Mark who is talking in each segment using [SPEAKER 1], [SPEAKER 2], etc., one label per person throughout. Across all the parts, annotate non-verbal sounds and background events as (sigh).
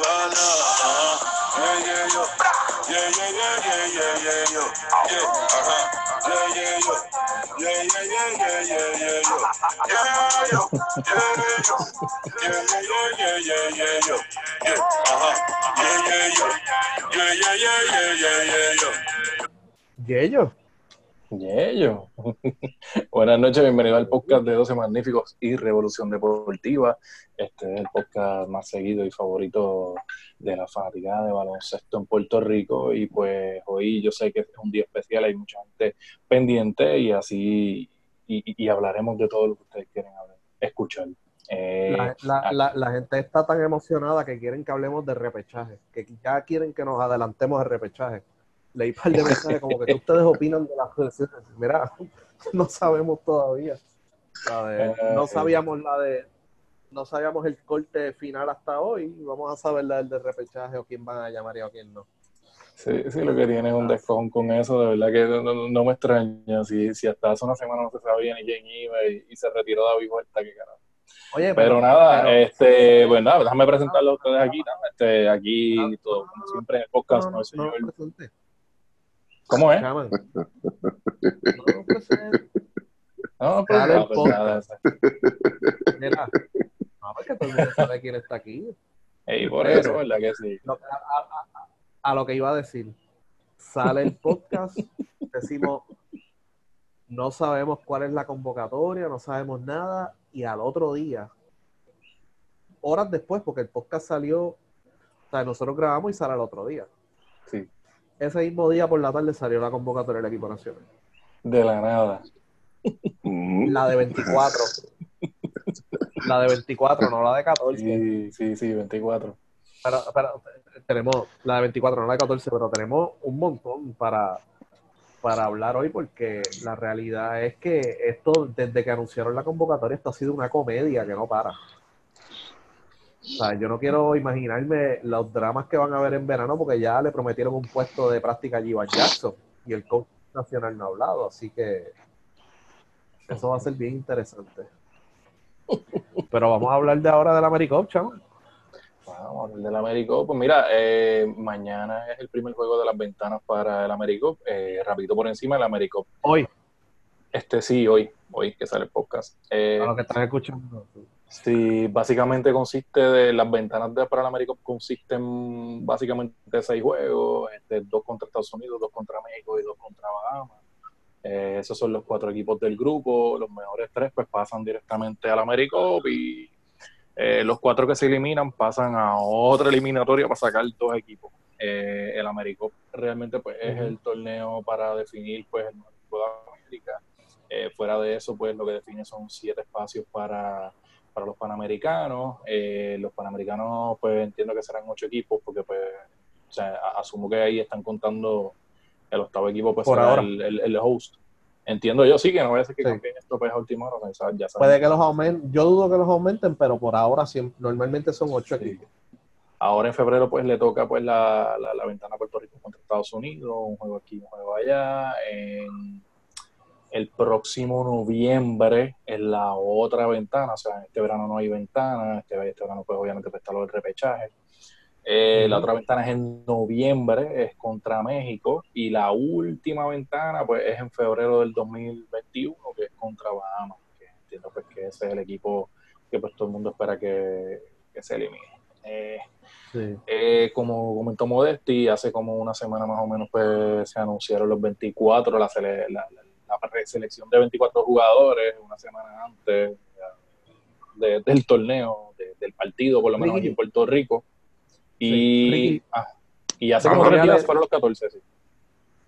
[SPEAKER 1] marihuana. Yeah, yeah, yo. Yeah, yeah, yeah, yeah, yeah, yeah, yo. Yeah, ajá. Yeah, yeah, yo. Yeah, yeah, yeah, yeah, yeah, yeah, yo. Yeah, yo. Yeah, yo. Yeah, yeah, yeah, yeah, yeah, yeah, yo. Yeah, ajá. Yeah, yeah, yo. Yeah, yeah, yeah, yeah, yeah, yeah, yo.
[SPEAKER 2] Yello.
[SPEAKER 3] Yello. (laughs) Buenas noches, bienvenido al podcast de 12 Magníficos y Revolución Deportiva. Este es el podcast más seguido y favorito de la fanaticada de baloncesto en Puerto Rico. Y pues hoy yo sé que es un día especial, hay mucha gente pendiente y así y, y hablaremos de todo lo que ustedes quieren hablar, escuchar. Eh,
[SPEAKER 2] La, la- la- la gente está tan emocionada que quieren que hablemos de repechaje, que ya quieren que nos adelantemos al repechaje. Leí un par de mensajes como que ¿qué (laughs) ustedes opinan de las selecciones. Mira, (laughs) no sabemos todavía. La de- no sabíamos la de, no sabíamos el corte final hasta hoy. Vamos a saber la del de repechaje o quién van a llamar y o quién no.
[SPEAKER 3] Sí, sí, lo que tiene es un descojón con eso, de verdad que no, me extraña. Si, si hasta hace una semana no se sabía ni quién iba y, y se retiró David Huerta, qué carajo.
[SPEAKER 2] Oye,
[SPEAKER 3] Pero nada,
[SPEAKER 2] pero-
[SPEAKER 3] este, pues nada, déjame presentarlo a ustedes aquí, ¿no? Este, aquí, todo, como siempre en el podcast,
[SPEAKER 2] no,
[SPEAKER 3] ¿no? El señor,
[SPEAKER 2] no, presente.
[SPEAKER 3] ¿Cómo es?
[SPEAKER 2] Chaman. No, no, presente.
[SPEAKER 3] No, pues, ah, pues nada,
[SPEAKER 2] Mira, no, porque todo el mundo sabe quién está aquí.
[SPEAKER 3] ey, por
[SPEAKER 2] Pero-
[SPEAKER 3] eso, ¿verdad que sí?
[SPEAKER 2] Lo- a, a- a- a lo que iba a decir, sale el podcast, decimos, no sabemos cuál es la convocatoria, no sabemos nada, y al otro día, horas después, porque el podcast salió, o sea, nosotros grabamos y sale al otro día.
[SPEAKER 3] Sí,
[SPEAKER 2] Ese mismo día por la tarde salió la convocatoria del equipo nacional.
[SPEAKER 3] de la nada.
[SPEAKER 2] La de 24. La de 24, no la de 14.
[SPEAKER 3] Sí, sí, sí, 24.
[SPEAKER 2] Pero, pero tenemos la de 24, no la de 14, pero tenemos un montón para, para hablar hoy porque la realidad es que esto, desde que anunciaron la convocatoria, esto ha sido una comedia que no para. O sea, yo no quiero imaginarme los dramas que van a haber en verano porque ya le prometieron un puesto de práctica a Ivan Jackson y el coach nacional no ha hablado, así que eso va a ser bien interesante. Pero vamos a hablar de ahora del Americop, chaval.
[SPEAKER 3] Vamos, el del Américo. Pues mira, eh, mañana es el primer juego de las ventanas para el Américo. Eh, rapidito por encima, el Américo.
[SPEAKER 2] Hoy,
[SPEAKER 3] Este sí, hoy, hoy que sale el podcast. Eh,
[SPEAKER 2] a los que están escuchando.
[SPEAKER 3] Sí, básicamente consiste de las ventanas de para el América consisten básicamente de seis juegos, este, dos contra Estados Unidos, dos contra México y dos contra Bahamas. Eh, esos son los cuatro equipos del grupo, los mejores tres pues pasan directamente al Americop y eh, los cuatro que se eliminan pasan a otra eliminatoria para sacar dos equipos. Eh, el Americop realmente pues es el torneo para definir pues el equipo de América. Eh, fuera de eso pues lo que define son siete espacios para para los panamericanos. Eh, los panamericanos, pues entiendo que serán ocho equipos, porque pues, o sea, a- asumo que ahí están contando el octavo equipo, pues
[SPEAKER 2] Por
[SPEAKER 3] será
[SPEAKER 2] ahora.
[SPEAKER 3] el, el- el host. Entiendo yo, sí, que no voy a decir que
[SPEAKER 2] Sí.
[SPEAKER 3] esto pues a última hora, o sea, ya saben.
[SPEAKER 2] Puede que los aumenten, yo dudo que los aumenten, pero por ahora siempre, normalmente son ocho
[SPEAKER 3] Sí.
[SPEAKER 2] equipos.
[SPEAKER 3] Ahora en febrero pues le toca pues la, la, la ventana a Puerto Rico contra Estados Unidos, un juego aquí, un juego allá. En el próximo noviembre es la otra ventana, o sea, este verano no hay ventana, este, este verano pues obviamente pues, está lo del repechaje. Eh, La otra ventana es en noviembre, es contra México, y la última ventana pues es en febrero del 2021, que es contra Bahamas, que entiendo pues que ese es el equipo que pues todo el mundo espera que, que se elimine. Eh,
[SPEAKER 2] Sí.
[SPEAKER 3] eh, como comentó Modesti, hace como una semana más o menos pues, se anunciaron los 24, la, sele- la, la- la preselección de 24 jugadores una semana antes de- del torneo, de- del partido, por lo menos
[SPEAKER 2] Ricky.
[SPEAKER 3] aquí en Puerto Rico. Y, ah, y hace como
[SPEAKER 2] a
[SPEAKER 3] tres días fueron los 14, sí.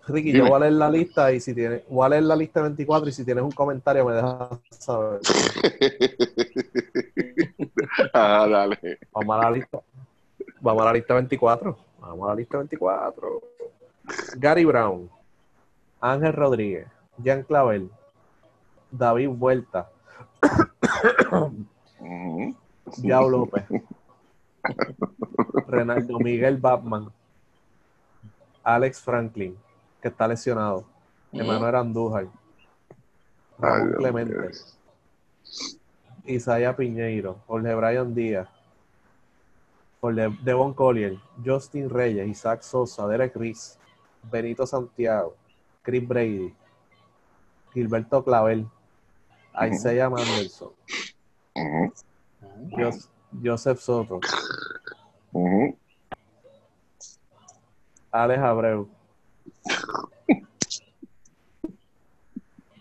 [SPEAKER 2] Ricky,
[SPEAKER 4] Dime.
[SPEAKER 2] yo voy a leer la lista y si tienes, voy a leer la lista 24 y si tienes un comentario me dejas saber. (laughs)
[SPEAKER 4] ah, dale.
[SPEAKER 2] Vamos a la lista. Vamos a la lista 24. Vamos a la lista 24. Gary Brown, Ángel Rodríguez, Jean Clavel, David Vuelta. Yao López, Renaldo Miguel Batman, Alex Franklin, que está lesionado, Emanuel Andújar,
[SPEAKER 4] Ay,
[SPEAKER 2] Ramón
[SPEAKER 4] Dios
[SPEAKER 2] Clemente. Isaiah Piñeiro, Jorge Brian Díaz, Por De- Devon Collier, Justin Reyes, Isaac Sosa, Derek Riz, Benito Santiago, Chris Brady, Gilberto Clavel, Isaiah Manderson,
[SPEAKER 4] Ujú,
[SPEAKER 2] Jos- Joseph Soto. Alex Abreu,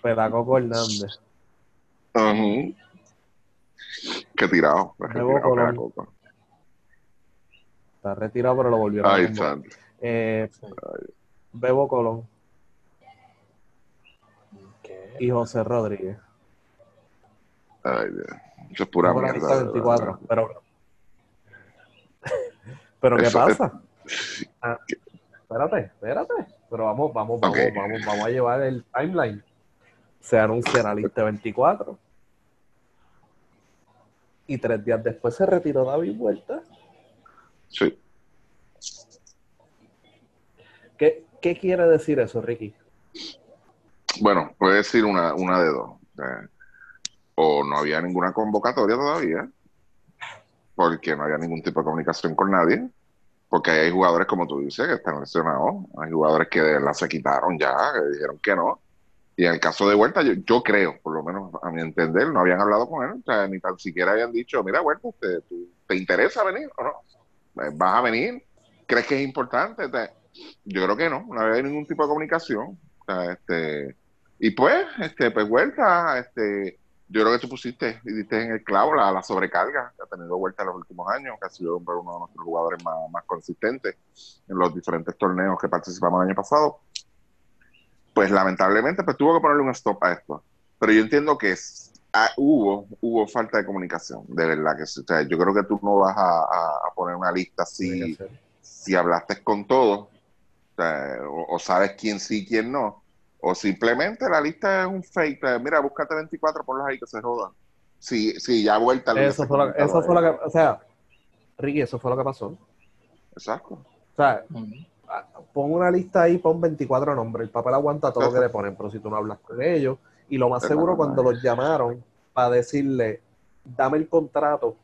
[SPEAKER 2] Pelacoco Hernández.
[SPEAKER 4] Qué tirado. tirado,
[SPEAKER 2] está retirado pero lo volvieron a
[SPEAKER 4] Ay.
[SPEAKER 2] Eh, Bebo Colón. Y José Rodríguez.
[SPEAKER 4] Ay. Eso es pura
[SPEAKER 2] Por la
[SPEAKER 4] mierda.
[SPEAKER 2] lista
[SPEAKER 4] de
[SPEAKER 2] 24,
[SPEAKER 4] verdad.
[SPEAKER 2] pero (laughs) pero ¿qué
[SPEAKER 4] Eso es-
[SPEAKER 2] pasa? Ah, espérate, espérate. Pero vamos, vamos, vamos, vamos, vamos a llevar el timeline. Se anuncia la lista 24. Y tres días después se retiró David Vuelta.
[SPEAKER 4] Sí.
[SPEAKER 2] ¿Qué, qué quiere decir eso, Ricky?
[SPEAKER 4] Bueno, puede decir una, una de dos. Eh, o no había ninguna convocatoria todavía, porque no había ningún tipo de comunicación con nadie, porque hay jugadores, como tú dices, que están lesionados, hay jugadores que verdad se quitaron ya, que dijeron que no. Y en el caso de Huerta, yo, yo creo, por lo menos a mi entender, no habían hablado con él, o sea, ni tan siquiera habían dicho, mira, Huerta, ¿te, ¿te interesa venir o no? Eh, ¿Vas a venir? ¿Crees que es importante? Te- yo creo que no, no había ningún tipo de comunicación. O sea, este, y pues, este, pues Huerta, este, yo creo que tú pusiste y diste en el clavo la, la sobrecarga que ha tenido Huerta en los últimos años, que ha sido uno de nuestros jugadores más, más consistentes en los diferentes torneos que participamos el año pasado. Pues lamentablemente, pues tuvo que ponerle un stop a esto. Pero yo entiendo que es- ah, hubo, hubo falta de comunicación, de verdad que sí. O sea, yo creo que tú no vas a, a- a poner una lista
[SPEAKER 2] ser.
[SPEAKER 4] si hablaste con todos, o, sea, o- o sabes quién sí y quién no, o simplemente la lista es un fake. eh, Mira, búscate 24, ponlos ahí que se jodan. Si, si ya vuelta.
[SPEAKER 2] Eso fue, lo,
[SPEAKER 4] comunicado
[SPEAKER 2] eso fue lo que, o sea, Ricky, eso fue lo que pasó.
[SPEAKER 4] Exacto.
[SPEAKER 2] O sea, ah, pon una lista ahí, pon 24 nombres. El papel aguanta todo lo que le ponen, pero si tú no hablas con ellos, y lo más
[SPEAKER 4] Es
[SPEAKER 2] seguro
[SPEAKER 4] la
[SPEAKER 2] cuando los llamaron para decirle, dame el contrato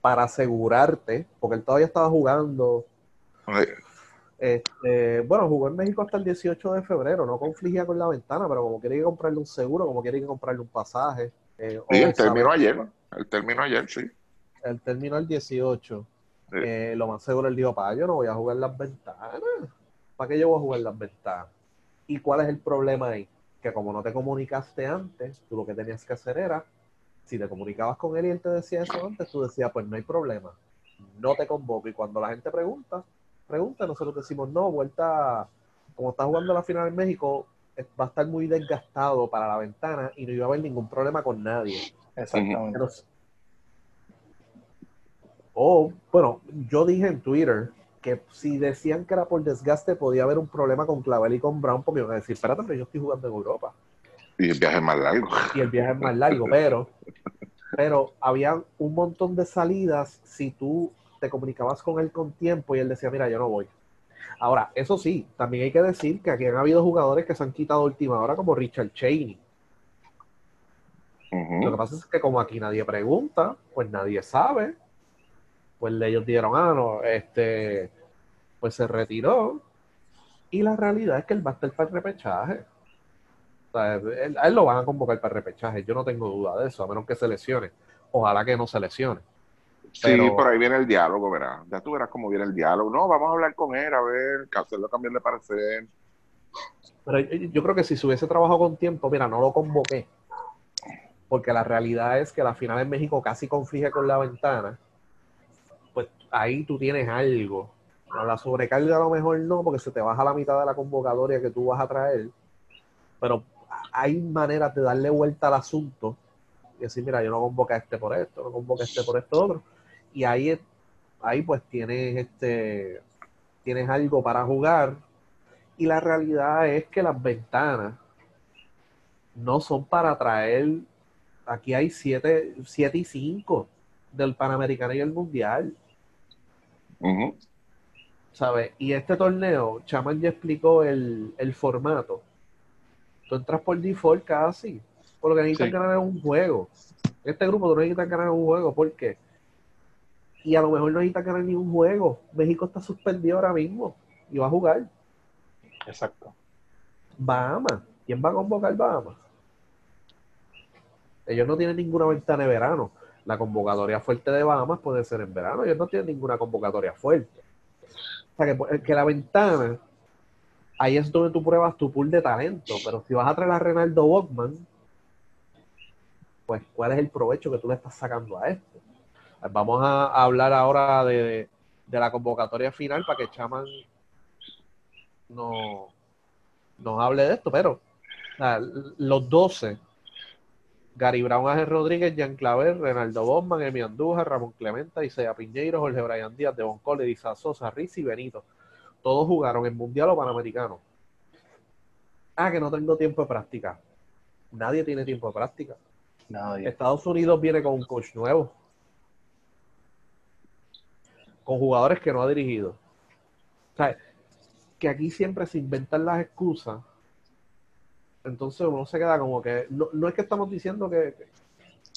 [SPEAKER 2] para asegurarte, porque él todavía estaba jugando. Este, bueno, jugó en México hasta el 18 de febrero, no confligía con la ventana, pero como quería comprarle un seguro, como quería comprarle un pasaje. eh,
[SPEAKER 4] Sí, él terminó ayer. Él terminó ayer, sí.
[SPEAKER 2] Él terminó el 18.
[SPEAKER 4] Sí.
[SPEAKER 2] Eh, lo más seguro él dijo, pa, yo no voy a jugar las ventanas. ¿Para qué yo voy a jugar las ventanas? ¿Y cuál es el problema ahí? Que como no te comunicaste antes, tú lo que tenías que hacer era, si te comunicabas con él y él te decía eso antes, tú decías, pues no hay problema, no te convoco. Y cuando la gente pregunta, pregunta, nosotros decimos, no, vuelta, como está jugando la final en México, es- va a estar muy desgastado para la ventana y no iba a haber ningún problema con nadie.
[SPEAKER 3] Exactamente.
[SPEAKER 2] O, bueno, yo dije en Twitter que si decían que era por desgaste, podía haber un problema con Clavel y con Brown, porque iban a decir, espérate, pero yo estoy jugando en Europa
[SPEAKER 4] Y el viaje es más largo.
[SPEAKER 2] y el viaje es más largo, pero, pero había un montón de salidas si tú te comunicabas con él con tiempo y él decía, mira, yo no voy. Ahora, eso sí, también hay que decir que aquí han habido jugadores que se han quitado última hora, como Richard Cheney. Lo que pasa es que como aquí nadie pregunta, pues nadie sabe. Pues ellos dijeron, ah, no, este, pues se retiró. Y la realidad es que él va a estar para el repechaje. O sea, él- a él lo van a convocar para el repechaje, yo no tengo duda de eso, a menos que se lesione. Ojalá que no se lesione.
[SPEAKER 4] Sí,
[SPEAKER 2] Pero-
[SPEAKER 4] por ahí viene el diálogo, verás. Ya tú verás cómo viene el diálogo. No, vamos a hablar con él, a ver, hacerlo cambiar de parecer.
[SPEAKER 2] Pero yo, yo creo que si se hubiese trabajado con tiempo, mira, no lo convoqué. Porque la realidad es que la final en México casi conflige con la ventana. Pues ahí tú tienes algo. A la sobrecarga a lo mejor no, porque se te baja la mitad de la convocatoria que tú vas a traer. Pero hay maneras de darle vuelta al asunto y decir, mira, yo no convoqué a este por esto, no convoqué a este por esto otro. Y ahí, es- ahí pues tienes este tienes algo para jugar y la realidad es que las ventanas no son para traer. Aquí hay 7 siete, y 5 del Panamericano y el Mundial. ¿sabes? Y este torneo, Chaman ya explicó el, el formato. Tú entras por default casi, porque necesitas
[SPEAKER 4] Sí.
[SPEAKER 2] ganar un juego. Este grupo tú necesitas ganar un juego, ¿por qué? Y a lo mejor no necesita ganar ni un juego. México está suspendido ahora mismo y va a jugar.
[SPEAKER 3] Exacto.
[SPEAKER 2] Bahamas. ¿Quién va a convocar Bahamas? Ellos no tienen ninguna ventana de verano. La convocatoria fuerte de Bahamas puede ser en verano. Ellos no tienen ninguna convocatoria fuerte. O sea, que, que la ventana, ahí es donde tú pruebas tu pool de talento. Pero si vas a traer a Renaldo Bogman, pues ¿cuál es el provecho que tú le estás sacando a esto? Vamos a hablar ahora de, de la convocatoria final para que Chaman no, nos hable de esto, pero los 12, Gary Brown, Ángel Rodríguez, Jan Claver, Renaldo Bosman, Emi Andújar, Ramón Clementa, Isaiah Piñeiro, Jorge Brian Díaz, Devon Cole, Edisa Sosa, Riz y Benito. Todos jugaron en Mundial o Panamericano. Ah, que no tengo tiempo de práctica. Nadie tiene tiempo de práctica.
[SPEAKER 3] Nadie.
[SPEAKER 2] Estados Unidos viene con un coach nuevo. Con jugadores que no ha dirigido. O sea, que aquí siempre se inventan las excusas. Entonces uno se queda como que, no, no es que estamos diciendo que,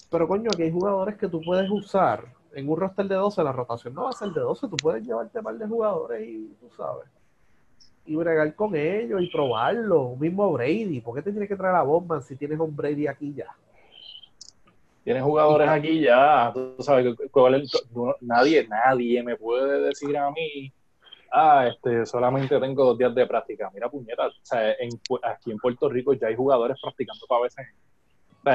[SPEAKER 2] pero coño, aquí hay jugadores que tú puedes usar en un roster de 12, la rotación no va a ser de 12, tú puedes llevarte un de jugadores y tú sabes, y bregar con ellos y probarlo, mismo Brady, ¿por qué te tienes que traer a Bowman si tienes un Brady aquí ya?
[SPEAKER 3] Tienes jugadores aquí ya, tú sabes, nadie, nadie me puede decir a mí ah, este, solamente tengo dos días de práctica. Mira, puñeta, o sea, en, aquí en Puerto Rico ya hay jugadores practicando para veces.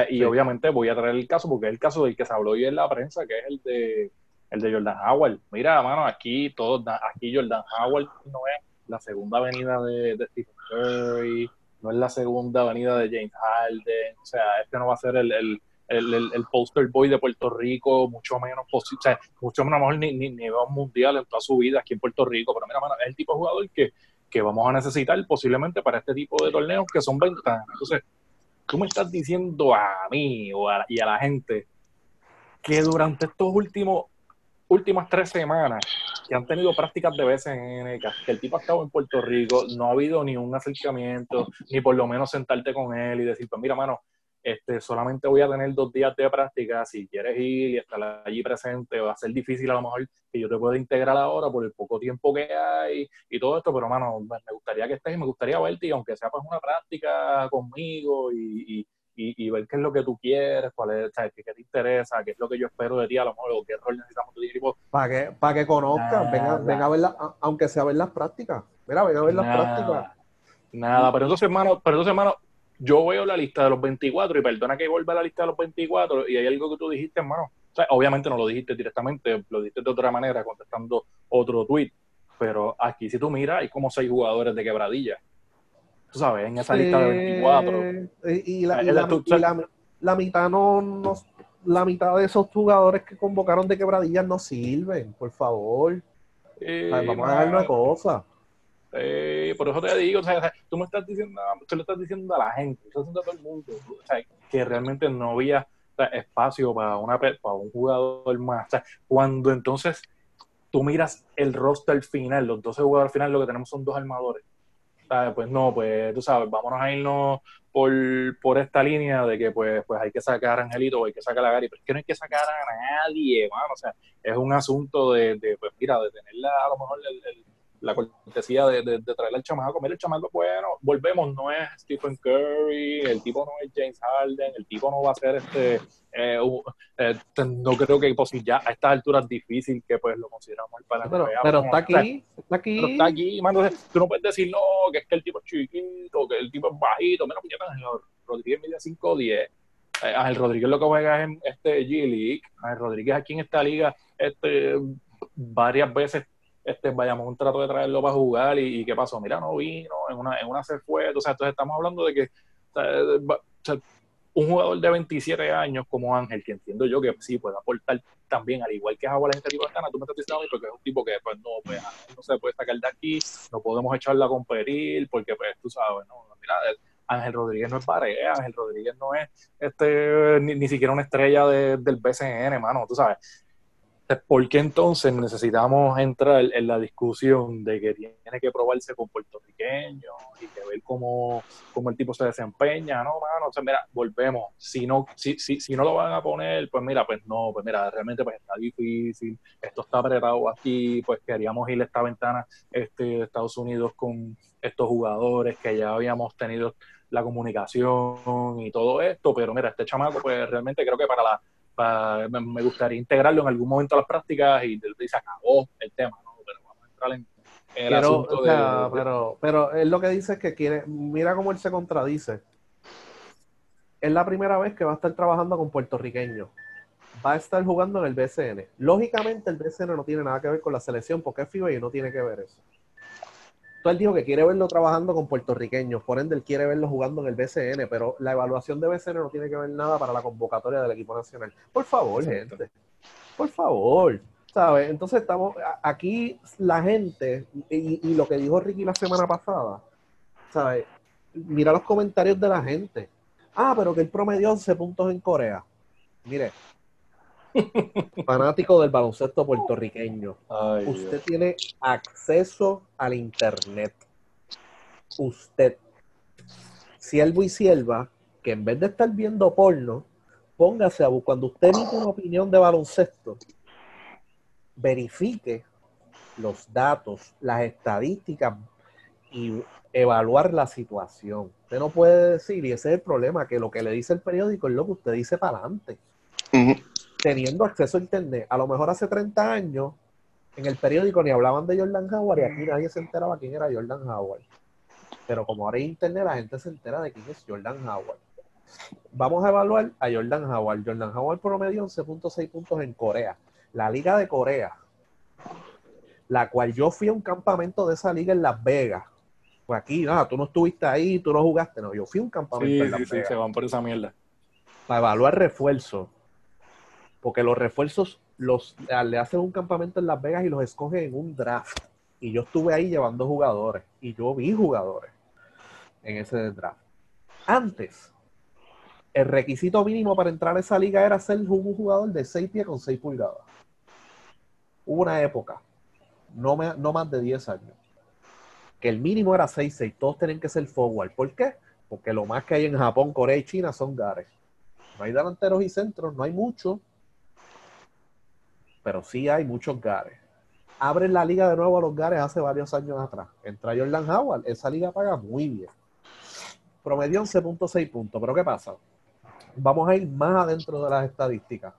[SPEAKER 3] y obviamente voy a traer el caso, porque es el caso del que se habló hoy en la prensa, que es el de el de Jordan Howard. Mira, mano, aquí todo, aquí Jordan Howard no es la segunda avenida de, de Stephen Curry, no es la segunda avenida de James Harden, o sea, este no va a ser el el, el, poster boy de Puerto Rico, mucho menos posible, o sea, mucho menos mejor ni, ni, ni mundial en toda su vida aquí en Puerto Rico, pero mira, mano, es el tipo de jugador que, que vamos a necesitar posiblemente para este tipo de torneos que son ventanas. Entonces, tú me estás diciendo a mí o a, y a la gente que durante estos últimos últimas tres semanas que han tenido prácticas de veces que el tipo ha estado en Puerto Rico, no ha habido ni un acercamiento, ni por lo menos sentarte con él y decir, pues mira, mano, este, solamente voy a tener dos días de práctica, si quieres ir y estar allí presente, va a ser difícil a lo mejor que yo te pueda integrar ahora por el poco tiempo que hay y todo esto, pero mano, me gustaría que estés y me gustaría verte y aunque sea pues una práctica conmigo y, y, ver qué es lo que tú quieres, cuál es, qué, te interesa, qué es lo que yo espero de ti, a lo mejor, o qué rol necesitamos de ti.
[SPEAKER 2] Para que, para que conozcan, venga, venga, a ver aunque sea a ver las prácticas. Mira, venga a ver las prácticas.
[SPEAKER 3] Nada, pero entonces, hermano, pero entonces, hermano, yo veo la lista de los 24 y perdona que vuelva a la lista de los 24 y hay algo que tú dijiste, hermano. O sea, obviamente no lo dijiste directamente, lo dijiste de otra manera contestando otro tweet, pero aquí si tú miras hay como seis jugadores de quebradilla. Tú sabes, en esa lista de 24.
[SPEAKER 2] Y, la, la, mitad no, la mitad de esos jugadores que convocaron de quebradilla no sirven, por favor. vamos a dejar una cosa.
[SPEAKER 3] Eh, por eso te digo, o sea, tú me estás diciendo, tú le estás diciendo a la gente, estás diciendo a todo el mundo, o sea, que realmente no había espacio para, una, para un jugador más. O sea, cuando entonces tú miras el roster final, los 12 jugadores final, lo que tenemos son dos armadores. Pues no, pues tú sabes, vámonos a irnos por, por esta línea de que pues, pues hay que sacar a Angelito o hay que sacar a Gary, pero es que no hay que sacar a nadie, mano. O sea, es un asunto de, de pues mira, de tenerla a lo mejor el la cortesía de, de, de traer al chamaco. Mira, el chamaco, bueno, volvemos, no es Stephen Curry, el tipo no es James Harden, el tipo no va a ser este. Eh, eh, no creo que pues, ya a estas alturas es difícil que pues lo consideramos para
[SPEAKER 2] pero, pero está aquí, está aquí.
[SPEAKER 3] Pero está aquí, mano, tú no puedes decir no, que es que el tipo es chiquito, que el tipo es bajito, menos que Ángel Rodríguez media 5 o 10. Ángel Rodríguez lo que juega es en este G-League. Ángel Rodríguez aquí en esta liga este, varias veces este, vayamos un trato de traerlo para jugar y, qué pasó, mira, no vino, en una, en una se fue, sea, entonces estamos hablando de que un jugador de 27 años como Ángel, que entiendo yo que sí puede aportar también, al igual que Jaguar en este tipo de tú me estás diciendo porque es un tipo que pues no, pues, no se puede sacar de aquí, no podemos echarla a competir, porque pues tú sabes, no, mira, Ángel Rodríguez no es pareja, Ángel Rodríguez no es este ni, siquiera una estrella del BCN, hermano, tú sabes ¿Por qué entonces necesitamos entrar en la discusión de que tiene que probarse con puertorriqueños y que ver cómo, cómo el tipo se desempeña? No, mano, o sea, mira, volvemos. Si no, si, si, si no lo van a poner, pues mira, pues no, pues mira, realmente pues está difícil, esto está apretado aquí, pues queríamos ir a esta ventana este, de Estados Unidos con estos jugadores que ya habíamos tenido la comunicación y todo esto, pero mira, este chamaco, pues realmente creo que para la me gustaría integrarlo en algún momento a las prácticas y, se acabó el tema, ¿no? Pero vamos a entrar en, el asunto de,
[SPEAKER 2] Pero, pero él lo que dice es que quiere, mira cómo él se contradice. Es la primera vez que va a estar trabajando con puertorriqueños. Va a estar jugando en el BCN. Lógicamente el BCN no tiene nada que ver con la selección porque es FIBA y no tiene que ver eso él dijo que quiere verlo trabajando con puertorriqueños, por ende él quiere verlo jugando en el BCN, pero la evaluación de BCN no tiene que ver nada para la convocatoria del equipo nacional. Por favor, gente. Por favor. ¿Sabes? Entonces estamos aquí la gente, y, lo que dijo Ricky la semana pasada, ¿sabes? Mira los comentarios de la gente. Ah, pero que él promedió 11 puntos en Corea. Mire, fanático del baloncesto puertorriqueño, usted tiene acceso al internet. Usted, siervo y sierva, que en vez de estar viendo porno, póngase a cuando usted emite una opinión de baloncesto, verifique los datos, las estadísticas y evaluar la situación. Usted no puede decir, y ese es el problema, que lo que le dice el periódico es lo que usted dice para adelante teniendo acceso a Internet. A lo mejor hace 30 años en el periódico ni hablaban de Jordan Howard y aquí nadie se enteraba quién era Jordan Howard. Pero como ahora hay Internet, la gente se entera de quién es Jordan Howard. Vamos a evaluar a Jordan Howard. Jordan Howard promedio 11.6 puntos en Corea. La Liga de Corea, la cual yo fui a un campamento de esa liga en Las Vegas. Pues aquí, nada, tú no estuviste ahí, tú no jugaste, no. Yo fui a un campamento en Las
[SPEAKER 3] sí, Sí, se van por esa mierda.
[SPEAKER 2] Para evaluar refuerzos porque los refuerzos los, le hacen un campamento en Las Vegas y los escogen en un draft. Y yo estuve ahí llevando jugadores y yo vi jugadores en ese draft. Antes, el requisito mínimo para entrar a esa liga era ser un jugador de 6 pies con 6 pulgadas. Hubo una época, no, no más de 10 años, que el mínimo era 6'6, todos tienen que ser forward. ¿Por qué? Porque lo más que hay en Japón, Corea y China son gares. No hay delanteros y centros, no hay mucho pero sí hay muchos gares. Abren la liga de nuevo a los gares hace varios años atrás. Entra Jordan Howard, esa liga paga muy bien. Promedio 11.6 puntos, pero ¿qué pasa? Vamos a ir más adentro de las estadísticas.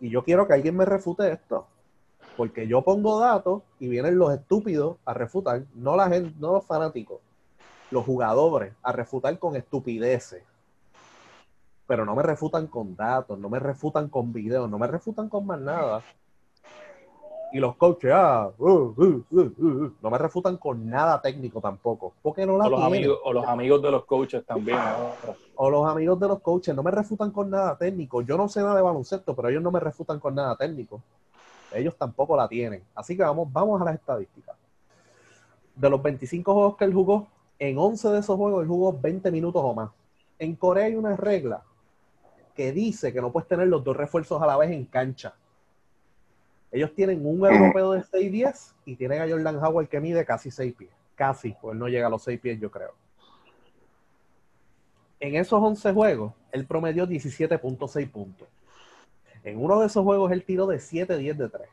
[SPEAKER 2] Y yo quiero que alguien me refute esto. Porque yo pongo datos y vienen los estúpidos a refutar, no la gente, no los fanáticos, los jugadores a refutar con estupideces pero no me refutan con datos, no me refutan con videos, no me refutan con más nada. Y los coaches, ah, uh, uh, uh, no me refutan con nada técnico tampoco, porque no la
[SPEAKER 3] o los, amigos, o los amigos de los coaches también.
[SPEAKER 2] O los amigos de los coaches no me refutan con nada técnico. Yo no sé nada de baloncesto, pero ellos no me refutan con nada técnico. Ellos tampoco la tienen. Así que vamos, vamos a las estadísticas. De los 25 juegos que él jugó, en 11 de esos juegos él jugó 20 minutos o más. En Corea hay una regla que dice que no puedes tener los dos refuerzos a la vez en cancha. Ellos tienen un europeo de 6'10 y tienen a Jordan Howard que mide casi 6 pies. Casi, pues no llega a los 6 pies, yo creo. En esos 11 juegos, él promedió 17.6 puntos. En uno de esos juegos, él tiró de 7-10 de 3.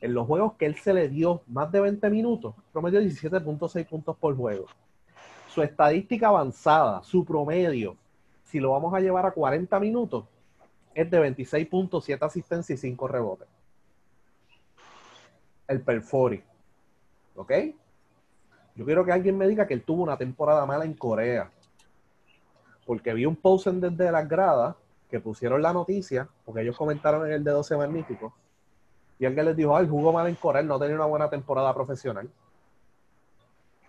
[SPEAKER 2] En los juegos que él se le dio más de 20 minutos, promedió 17.6 puntos por juego. Su estadística avanzada, su promedio, si lo vamos a llevar a 40 minutos, es de 26 puntos, 7 asistencias y 5 rebotes. El Perfori. ¿Ok? Yo quiero que alguien me diga que él tuvo una temporada mala en Corea. Porque vi un post en desde las gradas que pusieron la noticia, porque ellos comentaron en el de 12 Magnífico, y alguien les dijo, ay, jugó mal en Corea, no tenía una buena temporada profesional.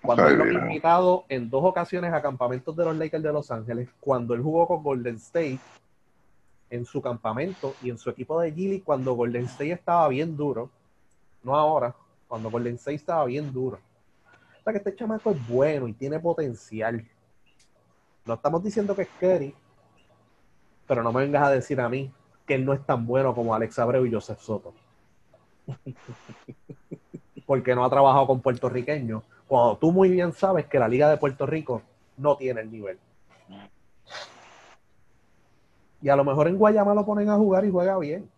[SPEAKER 2] Cuando él lo ha invitado en dos ocasiones a campamentos de los Lakers de Los Ángeles, cuando él jugó con Golden State en su campamento y en su equipo de Gilly, cuando Golden State estaba bien duro, no ahora, cuando Golden State estaba bien duro. O sea que este chamaco es bueno y tiene potencial. No estamos diciendo que es Kerry, pero no me vengas a decir a mí que él no es tan bueno como Alex Abreu y Joseph Soto. (laughs) Porque no ha trabajado con puertorriqueños. Cuando tú muy bien sabes que la Liga de Puerto Rico no tiene el nivel. Y a lo mejor en Guayama lo ponen a jugar y juega bien.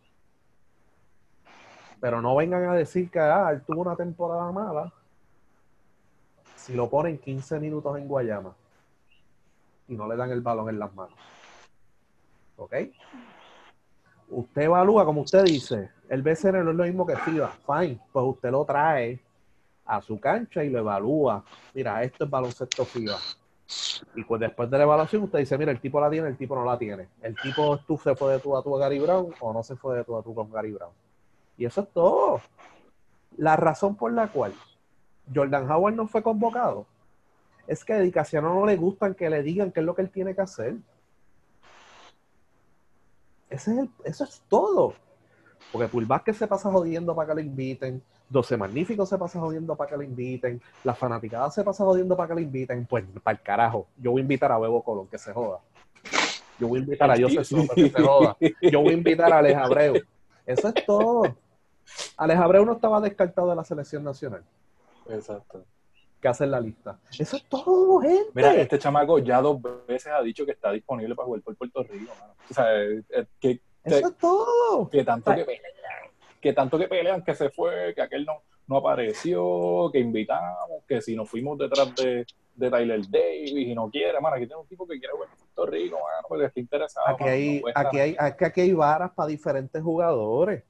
[SPEAKER 2] Pero no vengan a decir que ah, él tuvo una temporada mala si lo ponen 15 minutos en Guayama y no le dan el balón en las manos. ¿Ok? Usted evalúa, como usted dice, el BCN no es lo mismo que FIBA. Fine, pues usted lo trae a su cancha y lo evalúa. Mira, esto es baloncesto FIBA. Y pues después de la evaluación usted dice, mira, el tipo la tiene, el tipo no la tiene. El tipo tú se fue de tú a tú a Gary Brown o no se fue de tú a tú con Gary Brown. Y eso es todo. La razón por la cual Jordan Howard no fue convocado es que a Edicaciano no le gustan que le digan qué es lo que él tiene que hacer. Ese es el, eso es todo. Porque Pulvásquez se pasa jodiendo para que lo inviten. 12 Magníficos se pasa jodiendo para que lo inviten. La fanaticada se pasa jodiendo para que lo inviten. Pues, para el carajo. Yo voy a invitar a Bebo Colón, que se joda. Yo voy a invitar a Joseph Soto, que se joda. Yo voy a invitar a Alex Abreu. Eso es todo. Alex Abreu no estaba descartado de la selección nacional.
[SPEAKER 3] Exacto.
[SPEAKER 2] Que hacer la lista. Eso es todo, gente.
[SPEAKER 3] Mira, este chamaco ya dos veces ha dicho que está disponible para jugar por Puerto Rico, mano. O sea, eh, eh, que,
[SPEAKER 2] Eso es todo.
[SPEAKER 3] que tanto que pelean, que tanto que pelean, que se fue, que aquel no, no apareció, que invitamos, que si nos fuimos detrás de, de Tyler Davis y no quiere, mano, aquí tengo un tipo que quiere jugar por Puerto Rico, mano, porque está interesado.
[SPEAKER 2] Aquí
[SPEAKER 3] mano,
[SPEAKER 2] hay,
[SPEAKER 3] no
[SPEAKER 2] aquí hay, aquí, aquí hay varas para diferentes jugadores.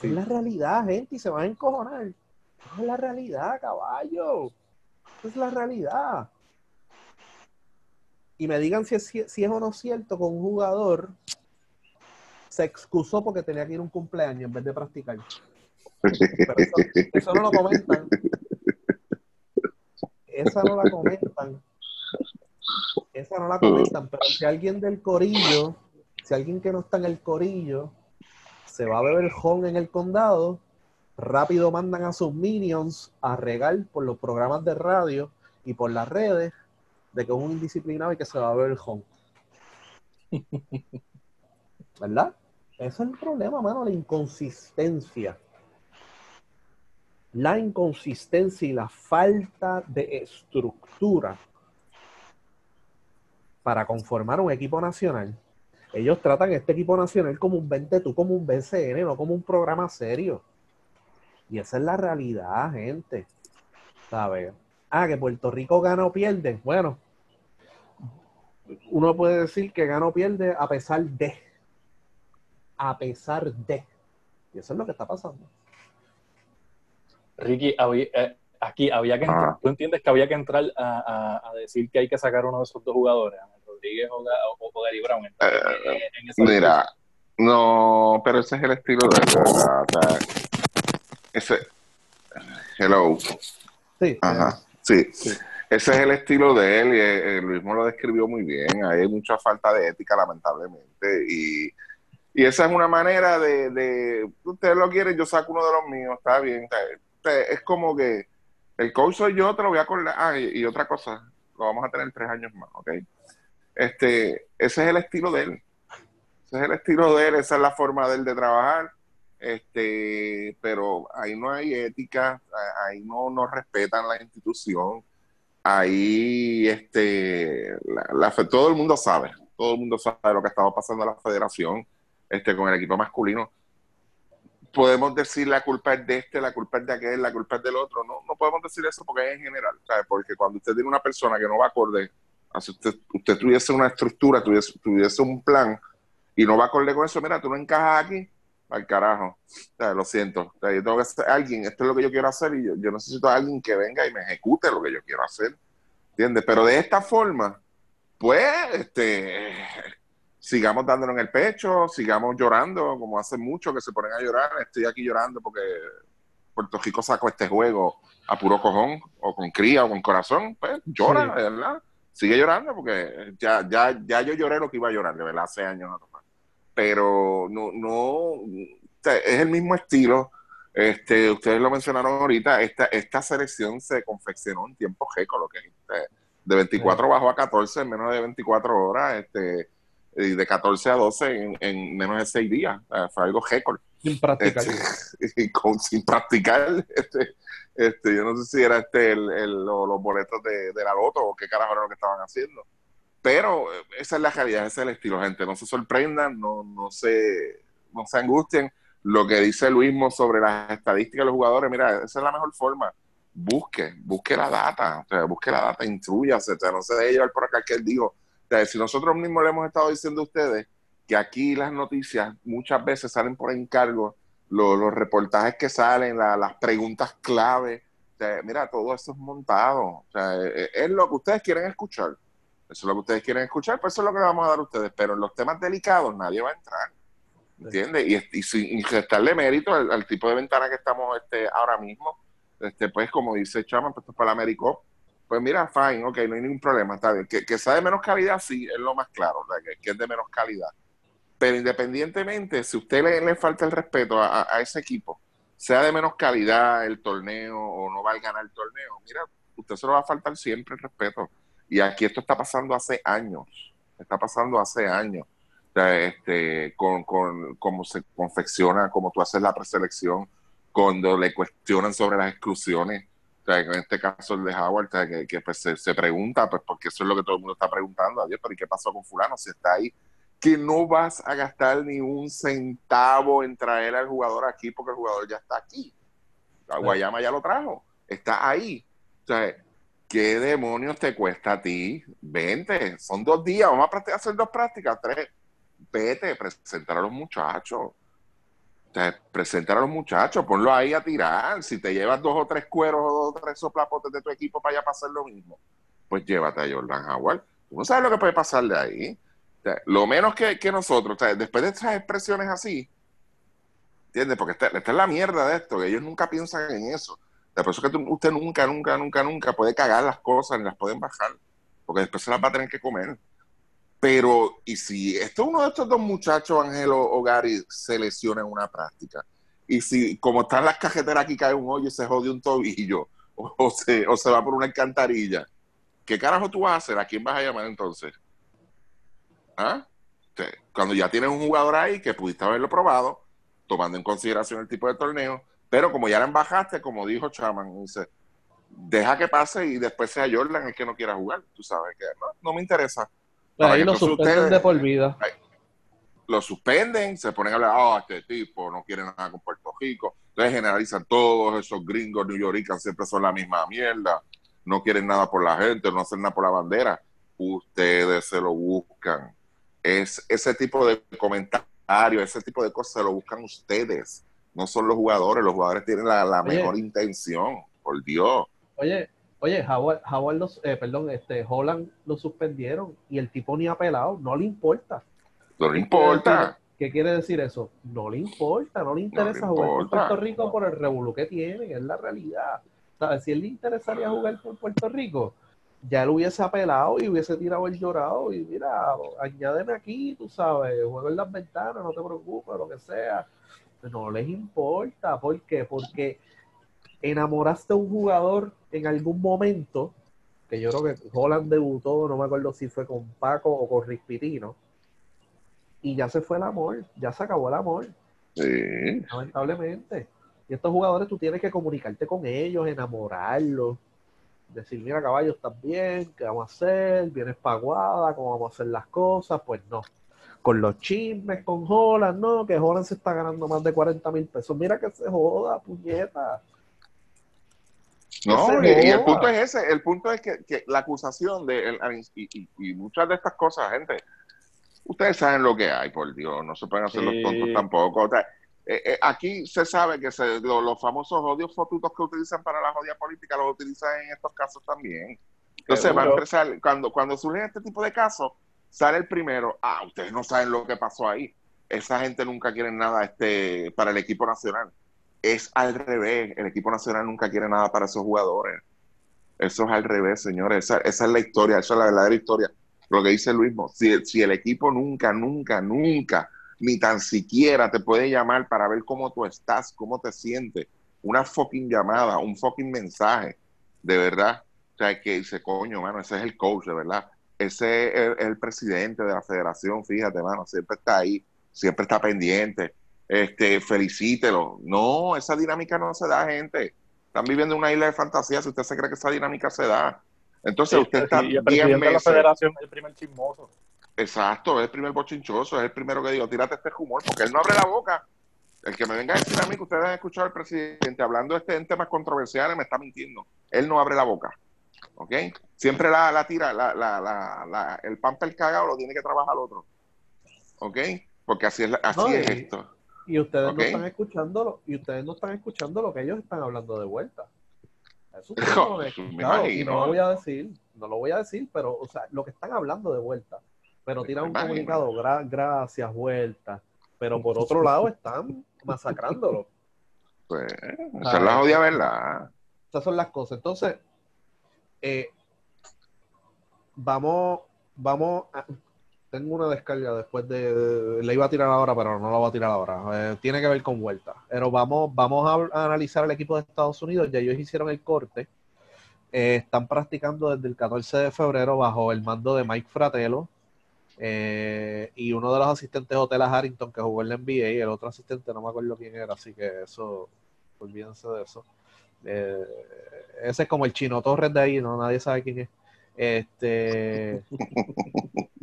[SPEAKER 3] Sí.
[SPEAKER 2] Es la realidad, gente, y se van a encojonar. Es la realidad, caballo. Es la realidad. Y me digan si es, si es o no cierto que un jugador se excusó porque tenía que ir a un cumpleaños en vez de practicar. Pero eso, (laughs) eso no lo comentan. Esa no la comentan. Esa no la comentan. Pero si alguien del corillo, si alguien que no está en el corillo, se va a beber jón en el condado, rápido mandan a sus minions a regar por los programas de radio y por las redes de que es un indisciplinado y que se va a beber jón. (laughs) ¿Verdad? Ese es el problema, mano, la inconsistencia. La inconsistencia y la falta de estructura para conformar un equipo nacional. Ellos tratan este equipo nacional como un 20 tú, como un BCN, no como un programa serio. Y esa es la realidad, gente. ¿Sabes? Ah, que Puerto Rico gana o pierde. Bueno, uno puede decir que gana o pierde a pesar de. A pesar de. Y eso es lo que está pasando.
[SPEAKER 3] Ricky, había- eh, aquí había que entrar. ¿tú entiendes que había que entrar a, a- a decir que hay que sacar uno de esos dos jugadores, Rodríguez o, o- o Gary Brown? en- en- en esa
[SPEAKER 4] Mira, no, pero ese es el estilo de él. O sea, ese. Hello.
[SPEAKER 2] Sí.
[SPEAKER 4] Ajá. Sí.
[SPEAKER 3] Sí.
[SPEAKER 4] Ese es el estilo de él y eh, eh, Luis mismo lo describió muy bien. Hay mucha falta de ética, lamentablemente. Y, y esa es una manera de, de. Usted lo quiere, yo saco uno de los míos, está bien. es como que el coach soy yo, te lo voy a acordar. Ah, y, otra cosa, lo vamos a tener tres años más, ¿ok? Este, ese es el estilo de él. Ese es el estilo de él, esa es la forma de él de trabajar. Este, pero ahí no hay ética, ahí no, no respetan la institución. Ahí, este, la- todo el mundo sabe, todo el mundo sabe lo que estaba pasando en la federación, este, con el equipo masculino. Podemos decir la culpa es de este, la culpa es de aquel, la culpa es del otro. No, no podemos decir eso porque es en general, ¿sabe? Porque cuando usted tiene una persona que no va acorde, si usted, usted tuviese una estructura, tuviese, tuviese un plan y no va acorde con eso, mira, tú no encajas aquí, al carajo. Lo siento. Yo tengo que ser alguien, esto es lo que yo quiero hacer y yo, yo necesito a alguien que venga y me ejecute lo que yo quiero hacer. ¿Entiendes? Pero de esta forma, pues, este, sigamos dándolo en el pecho, sigamos llorando, como hace mucho que se ponen a llorar. Estoy aquí llorando porque Puerto Rico sacó este juego a puro cojón, o con cría, o con corazón. Pues llora,
[SPEAKER 2] Sí.
[SPEAKER 4] de verdad. Sigue llorando porque ya, ya, ya yo lloré lo que iba a llorar, de verdad, hace años pero no, no, es el mismo estilo. Este, ustedes lo mencionaron ahorita, esta, esta selección se confeccionó en tiempo récord, lo que es este, de 24 bajó a 14 en menos de 24 horas. Este, de 14 a 12 en, en menos de 6 días. Fue algo récord.
[SPEAKER 2] Sin practicar.
[SPEAKER 4] Este, (laughs) con- sin practicar. (laughs) Este, este, yo no sé si era este el, el- lo- los boletos de, de la loto o qué carajo era lo que estaban haciendo. Pero eh, esa es la realidad, ese es el estilo, gente. No se sorprendan, no, no, se, no se angustien. Lo que dice Luismo sobre las estadísticas de los jugadores, mira, esa es la mejor forma. Busque, busque la data, o sea, busque la data, instruyase, o sea, no se deje llevar por acá que él dijo. Sea, si nosotros mismos le hemos estado diciendo a ustedes que aquí las noticias muchas veces salen por encargo, lo- los reportajes que salen, la- las preguntas clave, o sea, mira, todo eso es montado, o sea, es, es lo que ustedes quieren escuchar. Eso es lo que ustedes quieren escuchar, pues eso es lo que le vamos a dar a ustedes, pero en los temas delicados nadie va a entrar. ¿Entiendes? Y, y sin restarle mérito al, al tipo de ventana que estamos este, ahora mismo, este, pues como dice Chama, pues esto es para Américo, pues mira, fine, ok, no hay ningún problema, está bien. Que, que sea de menos calidad, sí, es lo más claro, que, es de menos calidad. Pero independientemente, si usted le, falta el respeto a, a- ese equipo, sea de menos calidad el torneo o no va a ganar el torneo, mira, usted se lo va a faltar siempre el respeto. Y aquí esto está pasando hace años, está pasando hace años. Este, con, con cómo se confecciona, cómo tú haces la preselección, cuando le cuestionan sobre las exclusiones. O sea, en este caso el de Howard, que, que, pues, se, se pregunta, pues porque eso es lo que todo el mundo está preguntando, adiós, pero ¿y qué pasó con fulano? Si está ahí, que no vas a gastar ni un centavo en traer al jugador aquí porque el jugador ya está aquí. La Guayama ya lo trajo, está ahí. O sea, ¿qué demonios te cuesta a ti? Vente, son dos días, vamos a hacer dos prácticas, tres. Vete, presentar a los muchachos. Sea, presentar a los muchachos, ponlo ahí a tirar. Si te llevas dos o tres cueros o dos o tres soplapotes de tu equipo para allá hacer lo mismo, pues llévate a Jordan Howard. Tú no sabes lo que puede pasar de ahí. Lo menos que, que nosotros, o sea, después de estas expresiones así, ¿entiendes? Porque esta, esta es la mierda de esto, que ellos nunca piensan en eso. O sea, eso es que usted nunca, nunca, nunca, nunca puede cagar las cosas ni las pueden bajar, porque después se las va a tener que comer. Pero, ¿y si esto uno de estos dos muchachos, Ángelo o se lesiona en una práctica? Y si, como están las cajeteras aquí, cae un hoyo y se jode un tobillo, (laughs) o, se, o se va por una alcantarilla, ¿qué carajo tú vas a quién vas a llamar entonces? ¿Ah? Cuando ya tienes un jugador ahí que pudiste haberlo probado, tomando en consideración el tipo de torneo, pero como ya la embajaste, como dijo Chaman, dice, deja que pase y después sea Jordan el que no quiera jugar. Tú sabes que no me interesa.
[SPEAKER 2] Pues ahí lo suspenden
[SPEAKER 4] ustedes-
[SPEAKER 2] de por vida.
[SPEAKER 4] Lo suspenden, se ponen a hablar, oh, este tipo no quiere nada con Puerto Rico. Entonces generalizan todos esos gringos New Yorkers, siempre son la misma mierda. No quieren nada por la gente, no hacen nada por la bandera. Ustedes se lo buscan. Es ese tipo de comentarios, ese tipo de cosas se lo buscan ustedes. No son los jugadores. Los jugadores tienen la, mejor intención. Por Dios.
[SPEAKER 2] Oye, oye, Howard, Howard los, eh, perdón, este, Holland lo suspendieron y el tipo ni ha pelado, no le importa.
[SPEAKER 4] No le importa.
[SPEAKER 2] ¿Qué quiere decir eso? No le importa, no le interesa jugar por. Puerto Rico por el revolú que tienen, es la realidad. ¿Sabes? Si él le interesaría jugar por Puerto Rico, ya él hubiese apelado y hubiese tirado el llorado y mira, añádeme aquí, tú sabes, juego en las ventanas, no te preocupes, lo que sea. No les importa, ¿por qué? Porque enamoraste a un jugador en algún momento, que yo creo que Holland debutó, no me acuerdo si fue con Paco o con Rispitino, y ya se fue el amor, ya se acabó el amor,
[SPEAKER 4] Sí.
[SPEAKER 2] lamentablemente. Y estos jugadores tú tienes que comunicarte con ellos, enamorarlos, decir, mira caballo, estás bien, ¿qué vamos a hacer? ¿Vienes paguada? ¿Cómo vamos a hacer las cosas? Pues no. Con los chismes, con Holland, no, que Holland se está ganando más de 40 mil pesos. Mira que se joda, puñeta.
[SPEAKER 4] No, y, y el punto es ese, el punto es que, que la acusación de el- y, y- y muchas de estas cosas, gente, ustedes saben lo que hay, por Dios, no se pueden hacer los tontos tampoco. O sea, eh, eh, aquí se sabe que se, lo- los famosos odios fotutos que utilizan para la jodia política los utilizan en estos casos también. Entonces, va a empezar, cuando, cuando surgen este tipo de casos, sale el primero, ah, ustedes no saben lo que pasó ahí. Esa gente nunca quiere nada este, para el equipo nacional. Es al revés, el equipo nacional nunca quiere nada para esos jugadores. Eso es al revés, señores. Esa, esa es la historia, esa es la verdadera historia. Lo que dice Luismo, si, si el equipo nunca, nunca, nunca, ni tan siquiera te puede llamar para ver cómo tú estás, cómo te sientes, una fucking llamada, un fucking mensaje, de verdad. O sea, que dice, coño, mano, ese es el coach, de verdad. ese es el, el presidente de la federación, fíjate, mano, siempre está ahí, siempre está pendiente. Este, felicítelo. No, esa dinámica no se da, gente. Están viviendo en una isla de fantasía si usted se cree que esa dinámica se da. Entonces usted está
[SPEAKER 3] y el
[SPEAKER 4] 10
[SPEAKER 3] presidente de la
[SPEAKER 4] meses.
[SPEAKER 3] federación es el primer chismoso.
[SPEAKER 4] Exacto, es el primer bochinchoso, es el primero que digo, tírate este humor, porque él no abre la boca. El que me venga a decir a mí que ustedes han escuchado al presidente hablando este, en temas controversiales me está mintiendo. Él no abre la boca. ¿Ok? Siempre la, la tira, la, la, la, la- el pamper cagado lo tiene que trabajar otro. ¿Ok? Porque así es, la- así
[SPEAKER 2] No,
[SPEAKER 4] es
[SPEAKER 2] y-
[SPEAKER 4] esto.
[SPEAKER 2] Y ustedes no están escuchando lo- y ustedes no están escuchando lo que ellos están hablando de vuelta. Eso
[SPEAKER 4] No,
[SPEAKER 2] y
[SPEAKER 4] imagino.
[SPEAKER 2] no lo voy a decir, no lo voy a decir, pero o sea, lo que están hablando de vuelta. Pero tiran un comunicado, "Gra- gracias, vuelta. Pero por otro (laughs) lado están masacrándolo.
[SPEAKER 4] Pues, esa es la jodida verdad.
[SPEAKER 2] Estas son las cosas. Entonces, eh, vamos, vamos a- tengo una descarga después de, la iba a tirar ahora, pero no la voy a tirar ahora. Eh, tiene que ver con vuelta. Pero vamos, vamos a, analizar el equipo de Estados Unidos. Ya ellos hicieron el corte. Eh, están practicando desde el 14 de febrero bajo el mando de Mike Fratello. eh, y uno de los asistentes Otela Harrington que jugó en la NBA y el otro asistente no me acuerdo quién era, así que eso, olvídense de eso. Ese es como el Chino Torres de ahí, no nadie sabe quién es. Este, (laughs)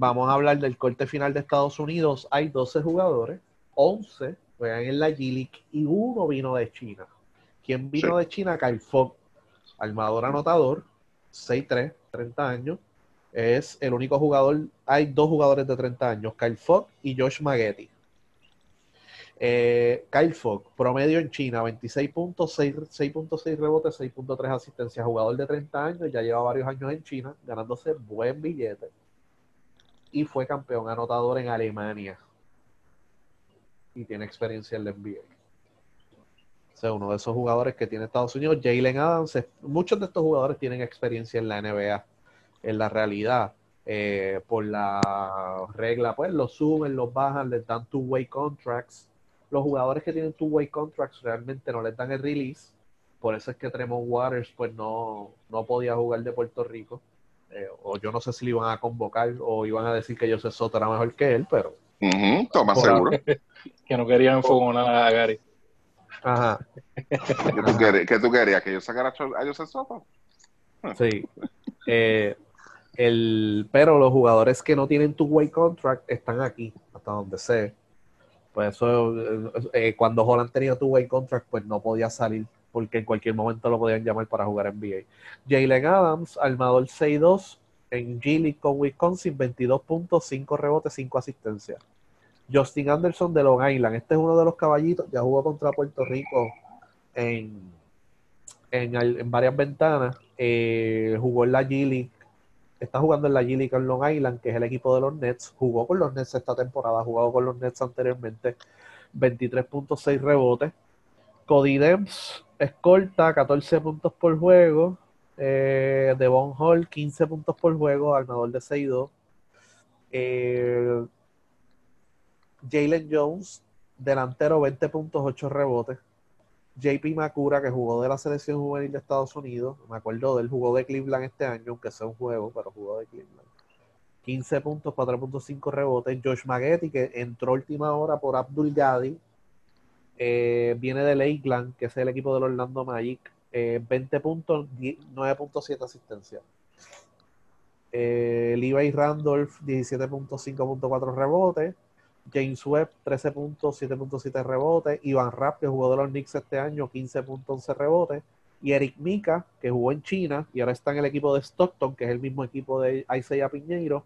[SPEAKER 2] vamos a hablar del corte final de Estados Unidos. Hay 12 jugadores, 11 juegan en la G-League y uno vino de China. ¿Quién vino
[SPEAKER 4] Sí.
[SPEAKER 2] de China? Kyle Fogg, armador anotador, 6'3, 30 años. Es el único jugador, hay dos jugadores de 30 años, Kyle Fogg y Josh Maggetti. Eh, Kyle Fogg, promedio en China, 26 puntos, 6 6.6 rebotes, 6.3 asistencias. Jugador de 30 años, ya lleva varios años en China, ganándose buen billete. Y fue campeón anotador en Alemania. Y tiene experiencia en la NBA. O sea, uno de esos jugadores que tiene Estados Unidos, Jalen Adams. Muchos de estos jugadores tienen experiencia en la NBA. En la realidad, eh, por la regla, pues los suben, los bajan, les dan two-way contracts los jugadores que tienen two-way contracts realmente no les dan el release. Por eso es que Tremont Waters pues no, no podía jugar de Puerto Rico. Eh, o yo no sé si le iban a convocar o iban a decir que Joseph Soto era mejor que él, pero...
[SPEAKER 4] Ujú, toma seguro. (laughs)
[SPEAKER 3] Que no querían enfogonar a Gary.
[SPEAKER 2] Ajá, (laughs)
[SPEAKER 4] ¿Qué tú, querías, qué tú querías? ¿Que yo sacara a Joseph Soto?
[SPEAKER 2] sí. Eh, el, pero los jugadores que no tienen two-way contract están aquí, hasta donde sé. Pues eso, eh, cuando Holland tenía two-way contract, pues no podía salir, porque en cualquier momento lo podían llamar para jugar NBA. Jalen Adams, armador 6-2 en G League con Wisconsin, 22 puntos, 5 rebotes, 5 asistencias. Justin Anderson de Long Island, este es uno de los caballitos, ya jugó contra Puerto Rico en, en, en varias ventanas, eh, jugó en la G League, está jugando en la G League en Long Island, que es el equipo de los Nets, jugó con los Nets esta temporada, jugado con los Nets anteriormente, 23.6 rebotes. Cody Demps, escolta, 14 puntos por juego. Eh, Devon Hall, 15 puntos por juego, armador de 6-2. Eh, Jalen Jones, delantero, 20 puntos, 8 rebotes. JP Makura, que jugó de la selección juvenil de Estados Unidos, me acuerdo de él, jugó de Cleveland este año, aunque sea un juego, pero jugó de Cleveland. 15 puntos, 4.5 rebotes. Josh Maggetti, que entró última hora por Abdul Gadi, eh, viene de Lakeland, que es el equipo del Orlando Magic, eh, 20 puntos, 10 9.7 asistencia. Eh, Levi Randolph, 17.5.4 rebotes. James Webb, 13 puntos, 7.7 rebotes. Ivan Rapp, que jugó de los Knicks este año, 15.11 rebotes. Y Eric Mika, que jugó en China y ahora está en el equipo de Stockton, que es el mismo equipo de Isaiah Piñeiro,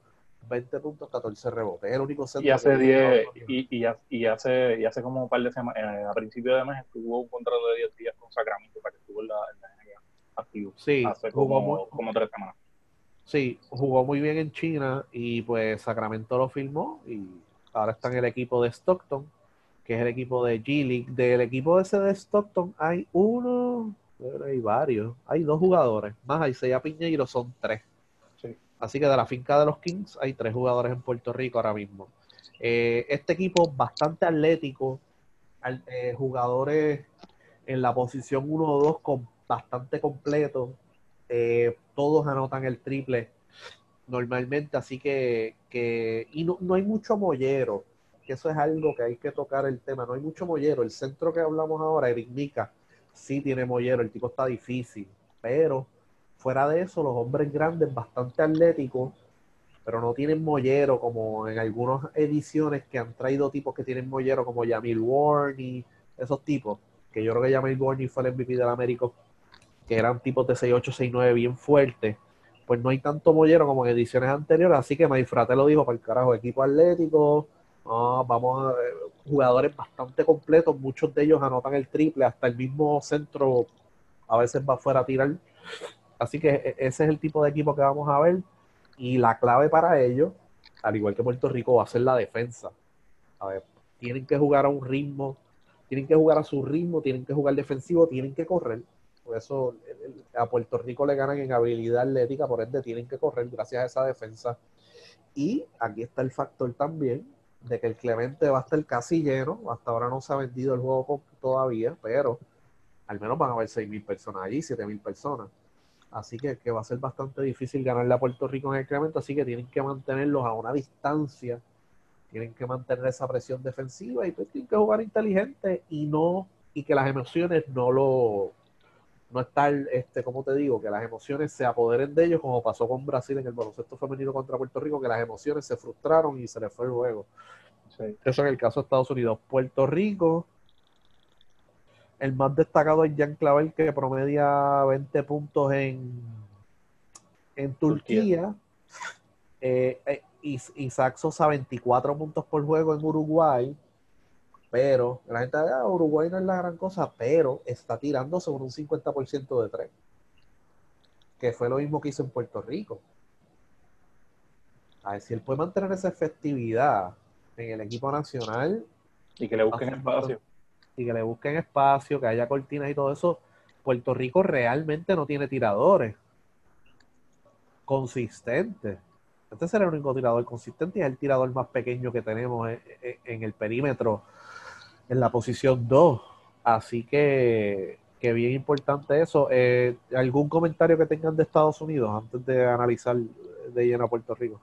[SPEAKER 2] 20 puntos, 14 rebotes. Es el único centro
[SPEAKER 3] Y hace
[SPEAKER 2] que tiene
[SPEAKER 3] 10,
[SPEAKER 2] Estados Unidos.
[SPEAKER 3] y, y, y hace, y hace como un par de semanas, eh, a principio de mes, estuvo un contrato de 10 días con Sacramento para que estuvo en la, en la NBA activo.
[SPEAKER 2] Sí,
[SPEAKER 3] hace
[SPEAKER 2] jugó
[SPEAKER 3] como,
[SPEAKER 2] muy,
[SPEAKER 3] como tres semanas.
[SPEAKER 2] Sí, jugó muy bien en China y pues Sacramento lo firmó y ahora está en el equipo de Stockton, que es el equipo de G League. Del equipo ese de Stockton hay uno, hay varios, hay dos jugadores, más Isaiah Piñeiro son tres.
[SPEAKER 3] Sí.
[SPEAKER 2] Así que de la finca de los Kings hay tres jugadores en Puerto Rico ahora mismo. Eh, este equipo bastante atlético, eh, jugadores en la posición 1 o 2 con bastante completo, eh, todos anotan el triple. normalmente, así que, que y no, no hay mucho mollero, que eso es algo que hay que tocar el tema, no hay mucho mollero, el centro que hablamos ahora, Eric Mica, sí tiene mollero, el tipo está difícil, pero fuera de eso, los hombres grandes, bastante atléticos, pero no tienen mollero como en algunas ediciones que han traído tipos que tienen mollero como Yamil Warney, esos tipos, que yo creo que Yamil Warney fue el MVP del América, que eran tipos de 6'8, 6'9 bien fuertes, pues no hay tanto mollero como en ediciones anteriores, así que Maifrate lo dijo para el carajo, equipo atlético, vamos a eh, jugadores bastante completos, muchos de ellos anotan el triple, hasta el mismo centro a veces va fuera a tirar. Así que e, ese es el tipo de equipo que vamos a ver. Y la clave para ello, al igual que Puerto Rico, va a ser la defensa. A ver, tienen que jugar a un ritmo, tienen que jugar a su ritmo, tienen que jugar defensivo, tienen que correr. Por eso a Puerto Rico le ganan en habilidad atlética, por ende tienen que correr gracias a esa defensa. Y aquí está el factor también de que el Clemente va a estar casi lleno. Hasta ahora no se ha vendido el juego todavía, pero al menos van a haber 6.000 personas allí, 7.000 personas. Así que, que, va a ser bastante difícil ganarle a Puerto Rico en el Clemente, así que tienen que mantenerlos a una distancia, tienen que mantener esa presión defensiva y pues tienen que jugar inteligente y no, y que las emociones no lo, no estar, este, como te digo, que las emociones se apoderen de ellos, como pasó con Brasil en el baloncesto femenino contra Puerto Rico, que las emociones se frustraron y se les fue el juego. Eso en el caso de Estados Unidos. Puerto Rico, el más destacado es Jan Clavel, que promedia 20 puntos en, en Turquía. Eh, eh, Isaac Sosa 24 puntos por juego en Uruguay. Pero la gente de ah, Uruguay no es la gran cosa, pero está tirando sobre un 50% de tres. Que fue lo mismo que hizo en Puerto Rico. A ver si él puede mantener esa efectividad en el equipo nacional.
[SPEAKER 3] Y que le busquen espacio.
[SPEAKER 2] Y que le busquen espacio, que haya cortinas y todo eso. Puerto Rico realmente no tiene tiradores consistentes. Este será el único tirador consistente y es el tirador más pequeño que tenemos en el perímetro en la posición 2. Así que, que bien importante eso. Eh, ¿Algún comentario que tengan de Estados Unidos antes de analizar de lleno a Puerto Rico?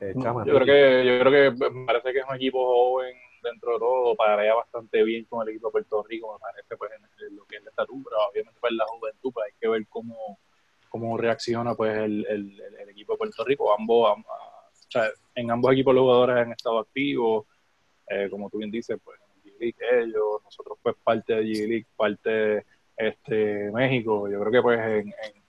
[SPEAKER 3] Eh, yo creo que yo creo que parece que es un equipo joven dentro de todo, pagaría bastante bien con el equipo de Puerto Rico, me parece pues en lo que es la estatura, obviamente pues la juventud, pues hay que ver cómo, cómo reacciona pues el, el, equipo de Puerto Rico, ambos, o sea, en ambos equipos los jugadores han estado activos, eh, como tú bien dices, pues ellos, nosotros pues parte de G-League, parte este, México, yo creo que pues en, en,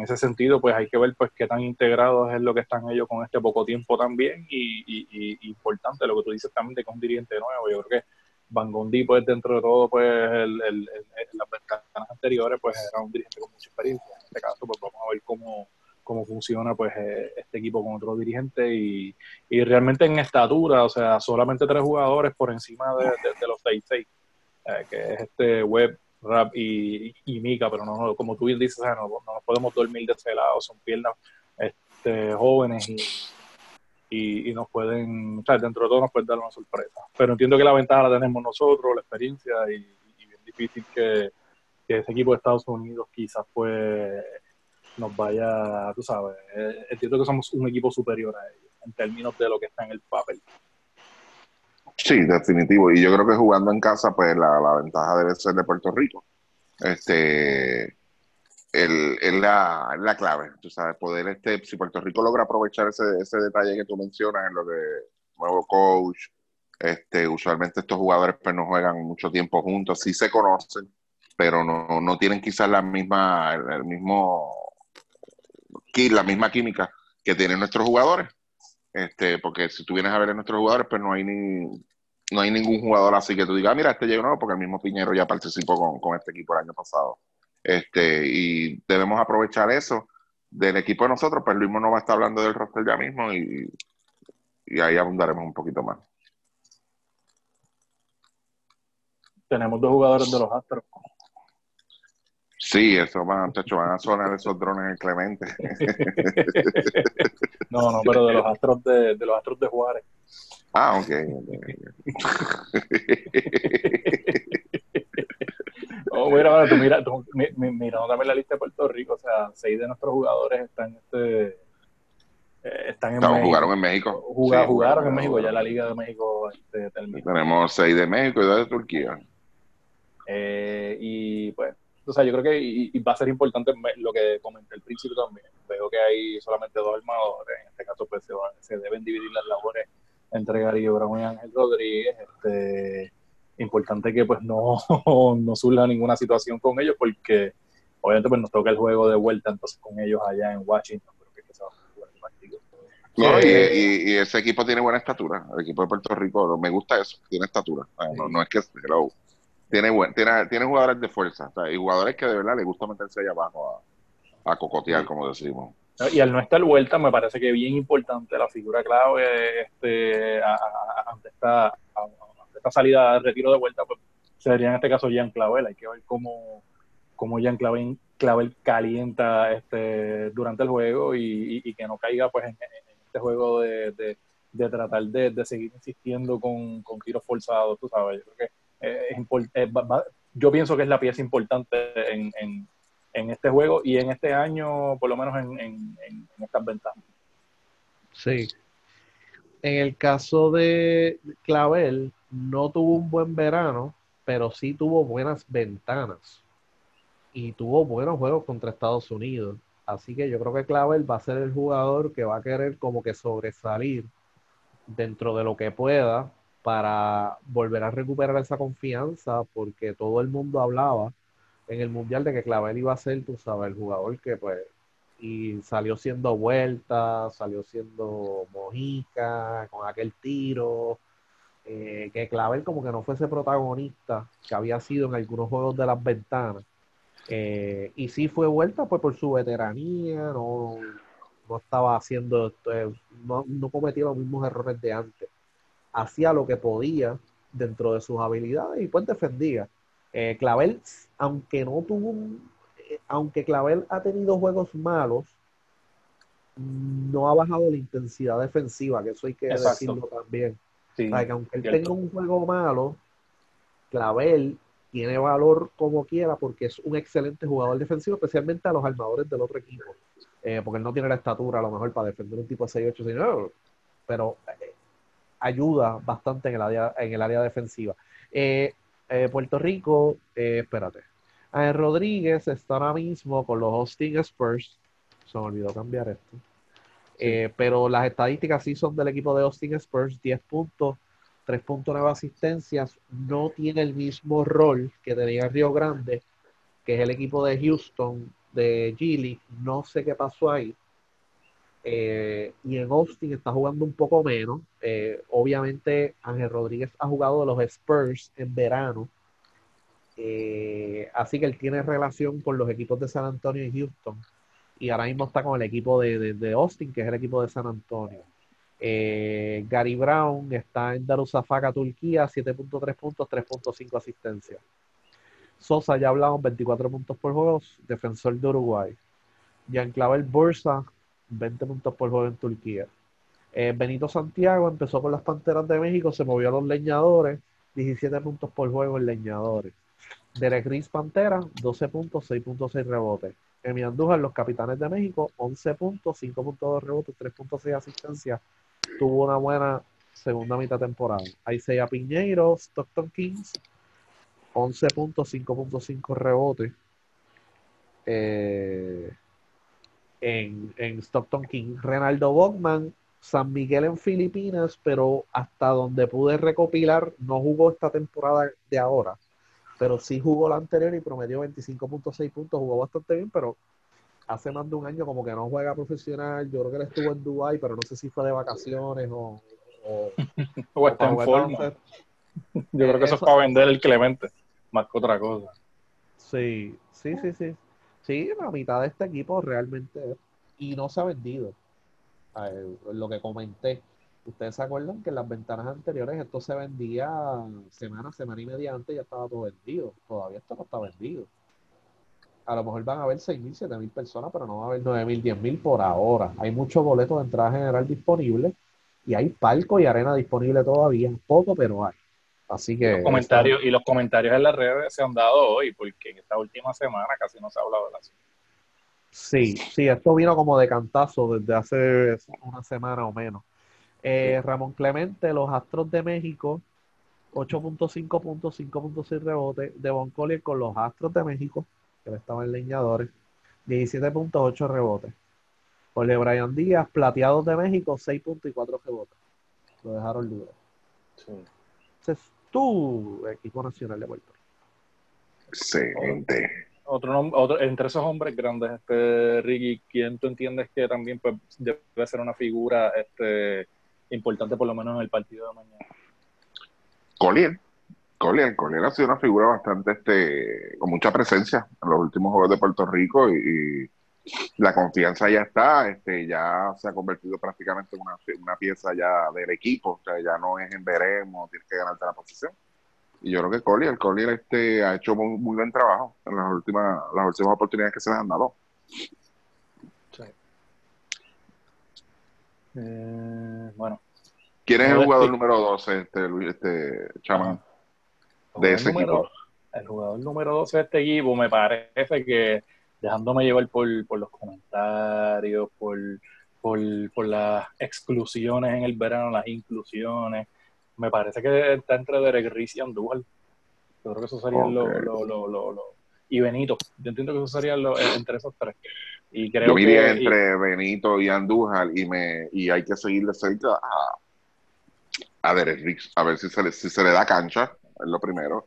[SPEAKER 3] ese sentido pues hay que ver pues qué tan integrados es lo que están ellos con este poco tiempo también y, importante lo que tú dices también de que un dirigente nuevo, yo creo que Van Gondi pues dentro de todo pues el, el, las ventanas anteriores pues era un dirigente con mucha experiencia, en este caso pues vamos a ver cómo cómo funciona pues eh, este equipo con otro dirigente y, y, realmente en estatura, o sea, solamente tres jugadores por encima de, los 6-6, eh, que es este Web, Rap y, y, Mika, pero no, como tú bien dices, no, no, podemos dormir de ese lado, son piernas este, jóvenes y, y, nos pueden, o sea, dentro de todo nos pueden dar una sorpresa. Pero entiendo que la ventaja la tenemos nosotros, la experiencia y, y bien difícil que, que ese equipo de Estados Unidos quizás pues nos vaya, tú sabes, eh, entiendo que somos un equipo superior a ellos en términos de lo que está en el papel.
[SPEAKER 4] Sí, definitivo. Y yo creo que jugando en casa, pues la, la ventaja debe ser de Puerto Rico. Este, el, es la, la, clave, tú sabes, poder, este, si Puerto Rico logra aprovechar ese, ese detalle que tú mencionas en lo de nuevo coach, este, usualmente estos jugadores pues no juegan mucho tiempo juntos, sí se conocen, pero no, no tienen quizás la misma, el mismo la misma química que tienen nuestros jugadores. Este, porque si tú vienes a ver a nuestros jugadores, pues no hay ni no hay ningún jugador así que tú digas, ah, mira, este llegó nuevo, porque el mismo Piñero ya participó con, con, este equipo el año pasado. Este, y debemos aprovechar eso del equipo de nosotros, pues Luis no va a estar hablando del roster ya mismo y, y ahí abundaremos un poquito más.
[SPEAKER 3] Tenemos dos jugadores de los Astros
[SPEAKER 4] Sí, eso van, muchachos, van a sonar esos drones en Clemente. (laughs)
[SPEAKER 3] no, no, pero de los astros de, de los astros de Juárez.
[SPEAKER 4] Ah, ok. (laughs)
[SPEAKER 3] oh, mira, Bueno, tú mira, tú, mi, mi- mirando también la lista de Puerto Rico, o sea, seis de nuestros jugadores están, este, eh, están en
[SPEAKER 4] Estamos-
[SPEAKER 3] México.
[SPEAKER 4] jugaron en México.
[SPEAKER 3] Juga-
[SPEAKER 4] Sí,
[SPEAKER 3] jugaron en México, ya la Liga de México este, terminó.
[SPEAKER 4] Tenemos seis de México y dos de Turquía.
[SPEAKER 3] Eh, y pues, o sea, yo creo que y, y va a ser importante lo que comenté al principio también. Veo que hay solamente dos armadores, en este caso pues se, van- se deben dividir las labores entre Gary Brown y Ángel Rodríguez. Este, importante que pues no, (laughs) no surja ninguna situación con ellos porque obviamente pues nos toca el juego de vuelta entonces con ellos allá en Washington, creo que es que se va a jugar el partido.
[SPEAKER 4] No, y, y- y ese equipo tiene buena estatura. El equipo de Puerto Rico, me gusta eso, tiene estatura. No, no es que hello. Tiene, buen, tiene, tiene jugadores de fuerza o sea, y jugadores que de verdad les gusta meterse allá abajo a, a cocotear, como decimos.
[SPEAKER 3] Y al no estar vuelta, me parece que bien importante la figura clave este, a- a- ante, esta, ante esta salida de retiro de vuelta, pues sería en este caso Jean Clavel. Hay que ver cómo, cómo Jean Clavel, Clavel calienta este, durante el juego y, y- y que no caiga pues en, en este juego de, de- de tratar de, de seguir insistiendo con, con tiros forzados, tú sabes. Yo creo que eh, eh, yo pienso que es la pieza importante en, en- este juego y en este año, por lo menos en, en- en- en estas ventanas.
[SPEAKER 2] Sí. En el caso de Clavel, no tuvo un buen verano, pero sí tuvo buenas ventanas. Y tuvo buenos juegos contra Estados Unidos. Así que yo creo que Clavel va a ser el jugador que va a querer como que sobresalir dentro de lo que pueda para volver a recuperar esa confianza, porque todo el mundo hablaba en el Mundial de que Clavel iba a ser, tú sabes, el jugador que pues y salió siendo vuelta, salió siendo mojica, con aquel tiro, eh, que Clavel como que no fuese protagonista que había sido en algunos juegos de las ventanas. Eh, y sí fue vuelta pues por su veteranía, no, no estaba haciendo, eh, no, no cometía los mismos errores de antes. Hacía lo que podía dentro de sus habilidades y pues defendía. Eh, Clavel, aunque no tuvo un, eh, aunque Clavel ha tenido juegos malos, no ha bajado la intensidad defensiva, que eso hay que
[SPEAKER 3] Exacto.
[SPEAKER 2] decirlo también.
[SPEAKER 3] Sí,
[SPEAKER 2] O sea, que aunque él
[SPEAKER 3] cierto.
[SPEAKER 2] tenga un juego malo, Clavel tiene valor como quiera porque es un excelente jugador defensivo, especialmente a los armadores del otro equipo. Eh, porque él no tiene la estatura a lo mejor para defender un tipo de 6-8, sino- pero eh, ayuda bastante en el área, en el área defensiva. Eh, eh, Puerto Rico, eh, espérate. Ángel Rodríguez está ahora mismo con los Austin Spurs. Se me olvidó cambiar esto. Eh, pero las estadísticas sí son del equipo de Austin Spurs, 10 puntos, 3.9 asistencias. No tiene el mismo rol que tenía Río Grande, que es el equipo de Houston, de G-League. No sé qué pasó ahí. Eh, y en Austin está jugando un poco menos. Eh, obviamente Ángel Rodríguez ha jugado de los Spurs en verano. Eh, así que él tiene relación con los equipos de San Antonio y Houston. Y ahora mismo está con el equipo de, de- de Austin, que es el equipo de San Antonio. Gary Brown está en Darusafaka, Turquía, 7.3 puntos, 3.5 asistencias. Sosa, ya hablamos, 24 puntos por juego, defensor de Uruguay. Jean Clavel Bursa, 20 puntos por juego en Turquía. Eh, Benito Santiago empezó con las Panteras de México, se movió a los Leñadores, 17 puntos por juego en Leñadores. Derek Riz Pantera, 12 puntos, 6.6 rebotes. Emi Andújar, los Capitanes de México, 11 puntos, 5.2 rebotes, 3.6 asistencias. Tuvo una buena segunda mitad temporada. Isaiah Piñeiro, Stockton Kings, 11 puntos, 5.5 rebotes. Eh, en, en Stockton King. Renaldo Bogman, San Miguel en Filipinas, pero hasta donde pude recopilar, no jugó esta temporada de ahora, pero sí jugó la anterior y promedió 25.6 puntos, jugó bastante bien, pero hace más de un año como que no juega profesional, yo creo que él estuvo en Dubai, pero no sé si fue de vacaciones o... o- (laughs)
[SPEAKER 3] O está en forma. Yo creo que eso es
[SPEAKER 2] Eso-
[SPEAKER 3] para vender el Clemente, más que otra cosa.
[SPEAKER 2] Sí, sí, sí, sí. Sí, la mitad de este equipo realmente es- y no se ha vendido. Lo que comenté, ustedes se acuerdan que en las ventanas anteriores esto se vendía semana, semana y media antes ya estaba todo vendido. Todavía esto no está vendido. A lo mejor van a haber 6.000, 7.000 personas, pero no va a haber 9.000, 10.000 por ahora. Hay muchos boletos de entrada general disponibles y hay palco y arena disponible todavía. Poco, pero hay. Así que.
[SPEAKER 3] Los comentarios, y los comentarios en las redes se han dado hoy, porque en esta última semana casi no se ha hablado de la
[SPEAKER 2] Sí, sí, esto vino como de cantazo desde hace una semana o menos. Eh, Ramón Clemente, los Astros de México, 8.5 puntos, 5.6 rebotes. Devon Collier con los Astros de México, que le estaban leñadores, 17.8 rebotes. Jorge Brian Díaz, Plateados de México, 6.4 rebotes. Lo dejaron libre.
[SPEAKER 3] Sí.
[SPEAKER 2] Ese es tu equipo nacional de Puerto Rico.
[SPEAKER 4] Excelente.
[SPEAKER 3] Otro, otro entre esos hombres grandes, este Ricky, ¿quién tú entiendes que también pues, debe ser una figura este, importante por lo menos en el partido de mañana?
[SPEAKER 4] Collier. Collier, Collier ha sido una figura bastante, este, con mucha presencia en los últimos Juegos de Puerto Rico y, y la confianza ya está, este, ya se ha convertido prácticamente en una, una pieza ya del equipo, o sea, ya no es en veremos, tienes que ganarte la posición. Y yo creo que Collier, Collier este, ha hecho muy, muy buen trabajo en las últimas, las últimas oportunidades que se les han dado.
[SPEAKER 3] Eh, bueno,
[SPEAKER 4] ¿Quién es el jugador número 12, este, Luis, este, Chamán? de
[SPEAKER 3] el
[SPEAKER 4] ese
[SPEAKER 3] número-
[SPEAKER 4] equipo.
[SPEAKER 3] El jugador número 12 de este equipo me parece que dejándome llevar por, por los comentarios, por, por, por las exclusiones en el verano, las inclusiones, me parece que está entre Derek Riz y Andújar. Yo creo que eso los lo, lo, lo, lo- y Benito. Yo entiendo que eso serían los- entre esos tres. Y creo
[SPEAKER 4] Yo iría
[SPEAKER 3] que, y-
[SPEAKER 4] entre Benito y Andújar y me y hay que seguir de cerca a, a Derek Riggs, a ver si se le, si se le da cancha, es lo primero.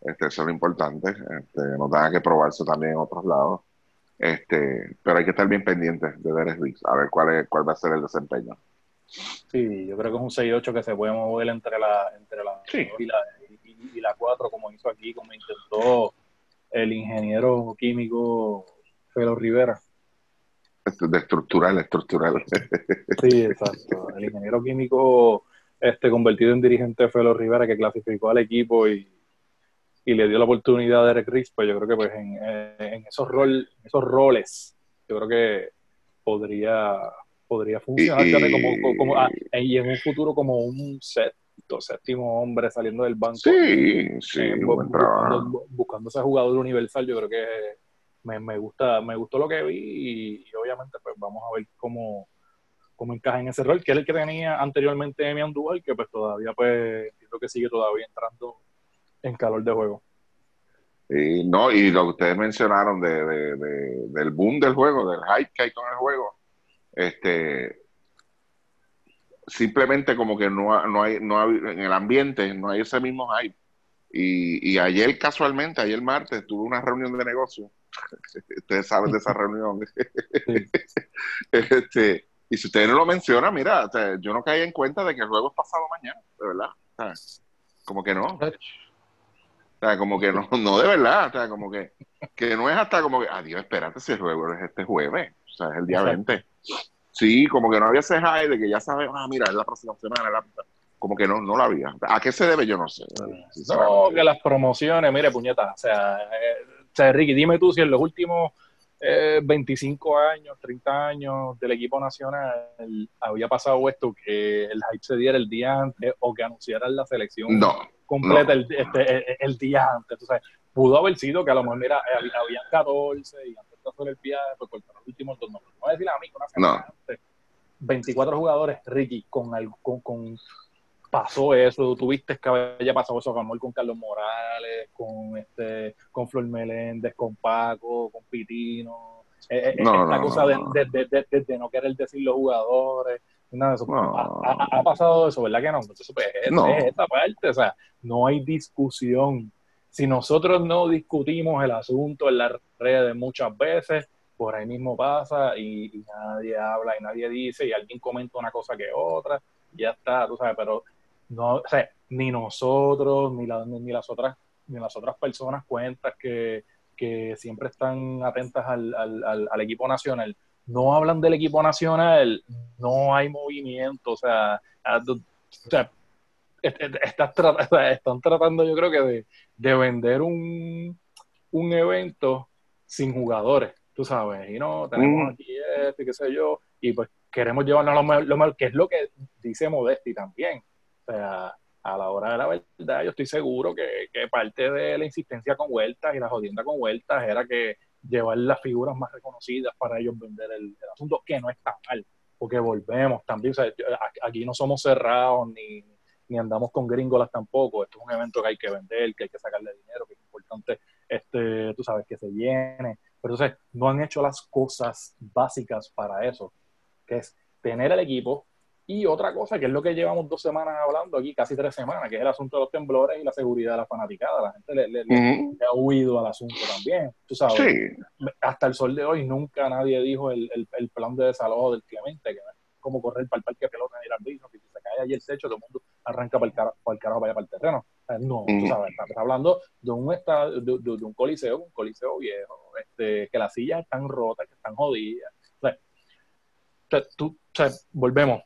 [SPEAKER 4] Este, eso es lo importante. Este, no tenga que probarse también en otros lados. Este, pero hay que estar bien pendientes de Derek Riggs, a ver cuál es, cuál va a ser el desempeño.
[SPEAKER 3] Sí, yo creo que es un 6-8 que se puede mover entre la entre la
[SPEAKER 4] Sí.
[SPEAKER 3] y la y, y la 4 como hizo aquí, como intentó el ingeniero químico Felo Rivera.
[SPEAKER 4] De estructural, estructural.
[SPEAKER 3] Sí, exacto. El ingeniero químico este convertido en dirigente Felo Rivera que clasificó al equipo y, y le dio la oportunidad a Derek Riggs, pues yo creo que pues en, en esos rol, esos roles, yo creo que podría podría funcionar
[SPEAKER 4] Y-
[SPEAKER 3] como, ah, y en un futuro como un sexto, séptimo hombre saliendo del banco.
[SPEAKER 4] Sí, sí,
[SPEAKER 3] eh, bu-
[SPEAKER 4] trabajo.
[SPEAKER 3] buscando, buscando ese jugador universal, yo creo que me, me gusta, me gustó lo que vi y, y obviamente pues vamos a ver cómo, cómo encaja en ese rol, que es el que tenía anteriormente Emi Andújar, que pues todavía pues entiendo que sigue todavía entrando en calor de juego.
[SPEAKER 4] Y, no, y lo que ustedes mencionaron de, de- de- del boom del juego, del hype que hay con el juego, este simplemente como que no, no hay, no hay, en el ambiente no hay ese mismo hype. Y, y ayer casualmente, ayer martes, tuve una reunión de negocio. (laughs) Ustedes saben de esa (laughs) reunión. (laughs) este, y si ustedes no lo mencionan, mira, o sea, yo no caí en cuenta de que el juego es pasado mañana, de verdad. O sea, como que no. O sea, como que no, (laughs) no de verdad, o sea, como que, que no es hasta como que, adiós, espérate, si el juego es este jueves, o sea, es el día
[SPEAKER 3] Exacto.
[SPEAKER 4] 20. Sí, como que no había ese high de que ya sabes, ah, mira, es la próxima semana, la- como que no, no la había. ¿A qué se debe? Yo no sé.
[SPEAKER 3] No, que las promociones, mire, puñeta, o sea, eh, o sea, Ricky, dime tú si en los últimos eh, 25 años, 30 años del equipo nacional había pasado esto, que el hype se diera el día antes o que anunciaran la selección
[SPEAKER 4] No,
[SPEAKER 3] completa
[SPEAKER 4] no.
[SPEAKER 3] el, este, el, día antes. Sea, pudo haber sido que a lo mejor, mira, eh, había, habían 14 y antes de hacer el viaje, pues cortaron los últimos dos. No, no voy a decir a mí una semana antes. 24 jugadores, Ricky, con, algo- con, con pasó eso, tuviste que haya pasado eso con, con Carlos Morales, con este, con Flor Meléndez, con Paco, con Pitino, eh, eh,
[SPEAKER 4] No,
[SPEAKER 3] esta
[SPEAKER 4] no,
[SPEAKER 3] cosa
[SPEAKER 4] no, no.
[SPEAKER 3] de- de- de no querer decir los jugadores, nada de eso.
[SPEAKER 4] No.
[SPEAKER 3] Ha, ha- ha pasado eso, ¿verdad que no? Entonces, pues, es,
[SPEAKER 4] No.
[SPEAKER 3] es esta parte, o sea, no hay discusión. Si nosotros no discutimos el asunto en las redes muchas veces, por ahí mismo pasa y, y nadie habla y nadie dice y alguien comenta una cosa que otra, y ya está, tú sabes, pero no, o sea, ni nosotros, ni, la- ni las otras, ni las otras personas cuentas que, que siempre están atentas al, al, al, al equipo nacional, no hablan del equipo nacional, no hay movimiento, o sea, a- o sea, est- est- estás tra- o sea, están tratando yo creo que de, de vender un, un evento sin jugadores, tú sabes, y no, tenemos
[SPEAKER 4] Mm.
[SPEAKER 3] aquí esto y qué sé yo, y pues queremos llevarnos lo lo mejor, que es lo que dice Modesti también. O sea, a la hora de la verdad, yo estoy seguro que, que parte de la insistencia con vueltas y la jodienda con vueltas era que llevar las figuras más reconocidas para ellos vender el, asunto, que no está mal, porque volvemos también, aquí no somos cerrados ni, ni andamos con gringolas tampoco, esto es un evento que hay que vender, que hay que sacarle dinero, que es importante, este, tú sabes, que se llene, pero entonces no han hecho las cosas básicas para eso, que es tener el equipo, y otra cosa, que es lo que llevamos dos semanas hablando aquí, casi tres semanas, que es el asunto de los temblores y la seguridad de la fanaticada. La gente le, le- le- ha huido al asunto también. Tú sabes,
[SPEAKER 4] Sí,
[SPEAKER 3] hasta el sol de hoy nunca nadie dijo el, el, el plan de desalojo del Clemente, que es como correr para el parque pelota y ir al ritmo, que si se cae allí el techo, todo el mundo arranca para el, cara, para el carajo para allá para el terreno. No, tú sabes, estás hablando de un, estadio, de, de- de un coliseo, un coliseo viejo, este, que las sillas están rotas, que están jodidas. O sea, o sea, tú, o sea, volvemos,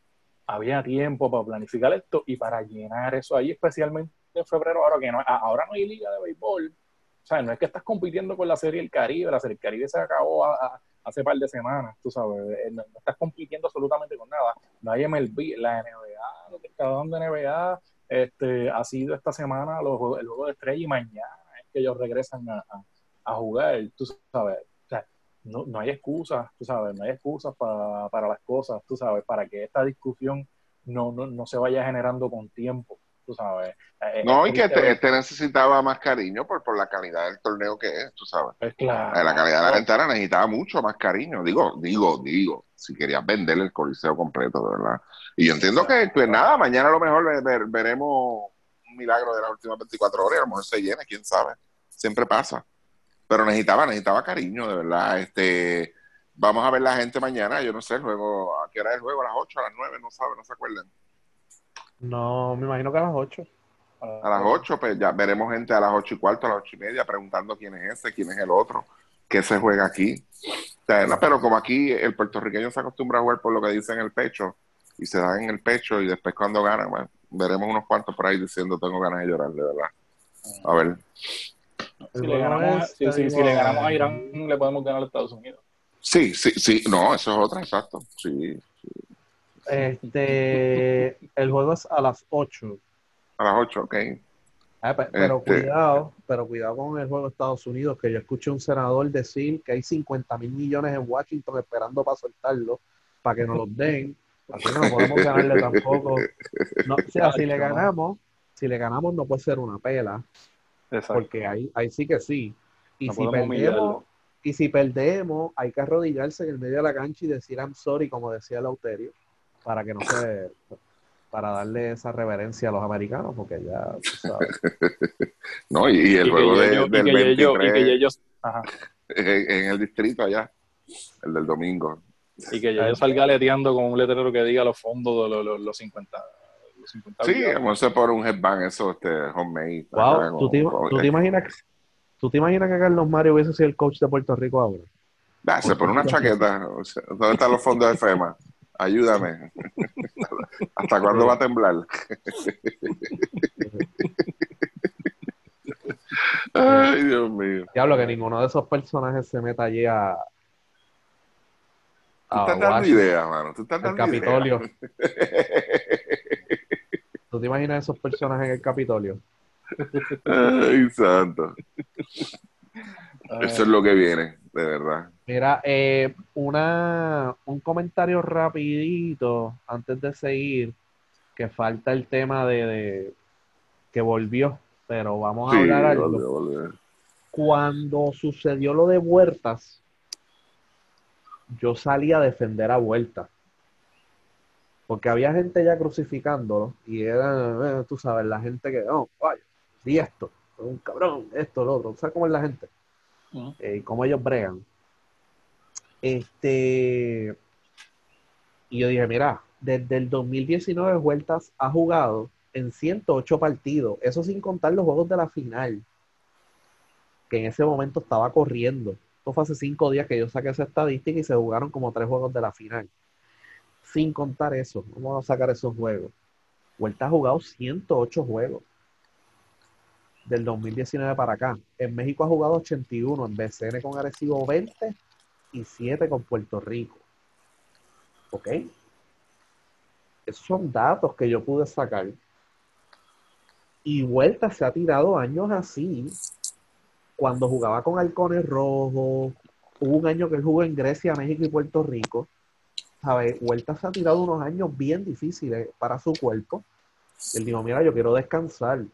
[SPEAKER 3] había tiempo para planificar esto y para llenar eso ahí, especialmente en febrero, ahora que no, ahora no hay liga de béisbol. O sea, no es que estás compitiendo con la Serie del Caribe, la Serie del Caribe se acabó a- a- hace par de semanas, tú sabes, eh, no, estás compitiendo absolutamente con nada. No hay MLB, la NBA, lo que está dando NBA, este, ha sido esta semana los el juego de estrella y mañana es que ellos regresan a, a- a jugar, tú sabes. No, no hay excusas, tú sabes, no hay excusas para, para las cosas, tú sabes, para que esta discusión no, no, no se vaya generando con tiempo, tú sabes. Eh,
[SPEAKER 4] no,
[SPEAKER 3] es
[SPEAKER 4] y que este, este necesitaba más cariño por, por la calidad del torneo que es, tú sabes.
[SPEAKER 3] pues claro.
[SPEAKER 4] Eh, La calidad de la ventana necesitaba mucho más cariño. Digo, digo, digo, si querías vender el coliseo completo, de verdad. Y yo entiendo que, pues nada, mañana a lo mejor ve- ver- veremos un milagro de las últimas 24 horas, y a lo mejor se llena, quién sabe. Siempre pasa. Pero necesitaba, necesitaba cariño, de verdad. Este, vamos a ver la gente mañana, yo no sé, el juego, ¿a qué hora es el juego? ¿A las 8, a las 9? No sabe, no se acuerdan.
[SPEAKER 2] No, me imagino que a las 8.
[SPEAKER 4] A las 8, pues ya veremos gente a las 8 y cuarto, a las 8 y media, preguntando quién es ese, quién es el otro, qué se juega aquí. O sea, no, pero como aquí el puertorriqueño se acostumbra a jugar por lo que dice en el pecho, y se da en el pecho, y después cuando gana, bueno, veremos unos cuantos por ahí diciendo tengo ganas de llorar, de verdad. A ver.
[SPEAKER 3] Si le, ganamos, si, si- si le ganamos a Irán, le podemos ganar a Estados Unidos.
[SPEAKER 4] Sí, sí, sí, no, eso es otra, exacto. Sí,
[SPEAKER 2] Este, el juego es a las 8.
[SPEAKER 4] a las 8, ok.
[SPEAKER 2] Ah, pe- pero
[SPEAKER 4] Este-
[SPEAKER 2] cuidado, pero cuidado con el juego de Estados Unidos, que yo escuché un senador decir que hay 50 mil millones en Washington esperando para soltarlo, para que nos los den. Así que no podemos (laughs) ganarle tampoco. No, o sea, si le ganamos, si le ganamos no puede ser una pela,
[SPEAKER 3] Exacto.
[SPEAKER 2] porque ahí, ahí sí que sí. Y
[SPEAKER 3] No
[SPEAKER 2] si perdemos,
[SPEAKER 3] humillarlo.
[SPEAKER 2] y si perdemos, hay que arrodillarse en el medio de la cancha y decir I'm sorry, como decía Lauterio, para que no se para darle esa reverencia a los americanos, porque ya tú sabes. (laughs)
[SPEAKER 4] No, y, y el
[SPEAKER 3] Y que
[SPEAKER 4] juego de-
[SPEAKER 3] Yello- y
[SPEAKER 4] del
[SPEAKER 3] que Yello-
[SPEAKER 4] 23
[SPEAKER 3] y que ellos, ajá,
[SPEAKER 4] en, en el distrito allá, el del domingo.
[SPEAKER 3] y que Yello salga aleteando con un letrero que diga los fondos de los, los, los 50. Los 50
[SPEAKER 4] Sí, vamos a por un headband, eso, este, homemade.
[SPEAKER 2] Wow, ¿tú te,
[SPEAKER 4] con-
[SPEAKER 2] tú te imaginas que, ¿tú te imaginas que Carlos Mario hubiese sido el coach de Puerto Rico ahora?
[SPEAKER 4] Ah, se pone una chaqueta. ¿Dónde están los fondos de FEMA? Ayúdame. (laughs) ¿Hasta cuándo va a temblar? (laughs) Ay, Dios mío.
[SPEAKER 2] Diablo, que ninguno de esos personajes se meta allí a,
[SPEAKER 4] Tú
[SPEAKER 2] a
[SPEAKER 4] estás dando ideas, mano. Tú estás dando
[SPEAKER 2] Capitolio.
[SPEAKER 4] ideas. (laughs)
[SPEAKER 2] ¿Tú te imaginas esos personajes en el Capitolio?
[SPEAKER 4] Ay, santo. Eso es lo que viene, de verdad.
[SPEAKER 2] Mira, eh, una, un comentario rapidito antes de seguir, que falta el tema de, de- que volvió, pero vamos a
[SPEAKER 4] Sí,
[SPEAKER 2] hablar algo.
[SPEAKER 4] volvió, volvió.
[SPEAKER 2] Cuando sucedió lo de Huertas, yo salí a defender a Huertas. Porque había gente ya crucificándolo y era, eh, tú sabes, la gente que, oh, vaya, di esto, un cabrón, esto, lo otro. ¿Sabes cómo es la gente? Eh, y cómo ellos bregan. Este, y yo dije, mira, desde el 2019 Huertas ha jugado en 108 partidos, eso sin contar los juegos de la final, que en ese momento estaba corriendo. Esto fue hace cinco días que yo saqué esa estadística y se jugaron como tres juegos de la final. Sin contar eso, vamos a sacar esos juegos. Huerta ha jugado 108 juegos del 2019 para acá. En México ha jugado 81, en BCN con Arecibo 20 y 7 con Puerto Rico. ¿Ok? Esos son datos que yo pude sacar. Y Vuelta se ha tirado años así. Cuando jugaba con Halcones Rojos, hubo un año que él jugó en Grecia, México y Puerto Rico. ¿Sabes? Vuelta se ha tirado unos años bien difíciles para su cuerpo. Él dijo, mira, yo quiero descansar.